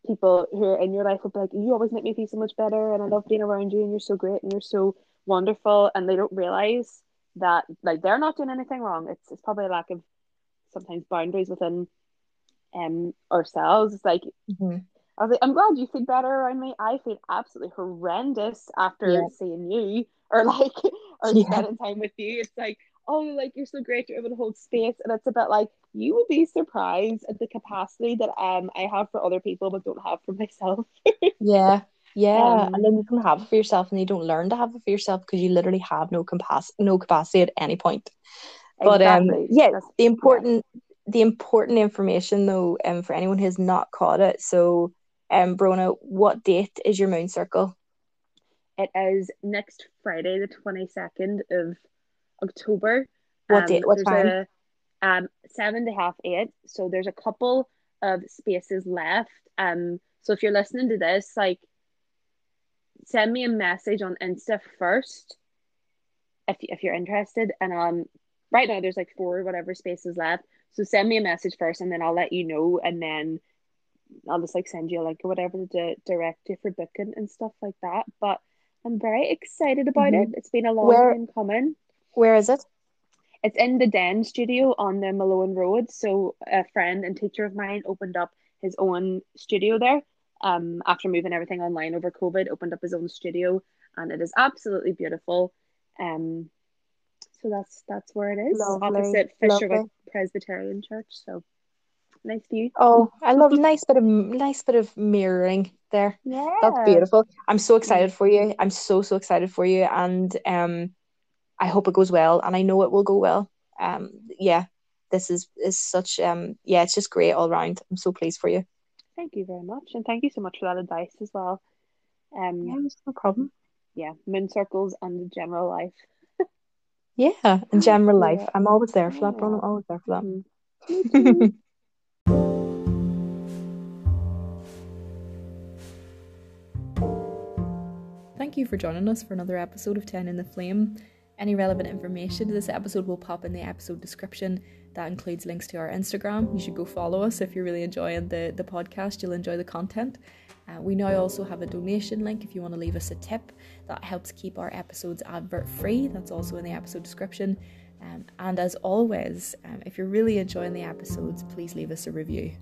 people who are in your life will be like, "You always make me feel so much better, and I love being around you, and you're so great, and you're so wonderful," and they don't realize that like they're not doing anything wrong. It's it's probably a lack of sometimes boundaries within um ourselves. It's like Mhm. I was like, I'm glad you feel better around me. I feel absolutely horrendous after Yeah. seeing you or like or Yeah. spending time with you. It's like oh, like you're so great, you're able to hold space, and it's a bit like you will be surprised at the capacity that um I have for other people but don't have for myself. yeah. Yeah, Um, and then you don't have it for yourself, and you don't learn to have it for yourself because you literally have no capacity, no capacity at any point. But um, yeah, That's- the important, the important information though, um, for anyone who's not caught it. So, um, Brona, what date is your moon circle? It is next Friday, the twenty second of October. What Um, date? What time? A, um, seven to half eight. So there's a couple of spaces left. Um, so if you're listening to this, like, send me a message on Insta first, if if you're interested. And um, right now there's like four or whatever spaces left. So send me a message first, and then I'll let you know, and then I'll just like send you a link or whatever to direct you for booking and stuff like that. But I'm very excited about Mhm. it. It's been a long Where- time coming. Where is it? It's in the Den studio on the Malone Road. So a friend and teacher of mine opened up his own studio there. Um, after moving everything online over COVID, opened up his own studio, and it is absolutely beautiful. Um, so that's that's where it is, Lovely, opposite Fisherwick. Presbyterian Church. So nice view. Oh, I love nice bit of nice bit of mirroring there. Yeah, That's beautiful. I'm so excited for you. I'm so so excited for you, and um, I hope it goes well, and I know it will go well. Um, yeah, this is is such um, yeah, it's just great all round. I'm so pleased for you. Thank you very much, and thank you so much for that advice as well. Um, Yeah, no problem. yeah, moon circles and the general life. Yeah, in general life, Yeah. I'm always there for that, Bron. I'm always there for that. Mhm. Thank you for joining us for another episode of 10 in the Flame. Any relevant information to this episode will pop in the episode description. That includes links to our Instagram. You should go follow us if you're really enjoying the, the podcast. You'll enjoy the content. Uh, we now also have a donation link if you want to leave us a tip. That helps keep our episodes advert free. That's also in the episode description. Um, and as always, um, if you're really enjoying the episodes, please leave us a review.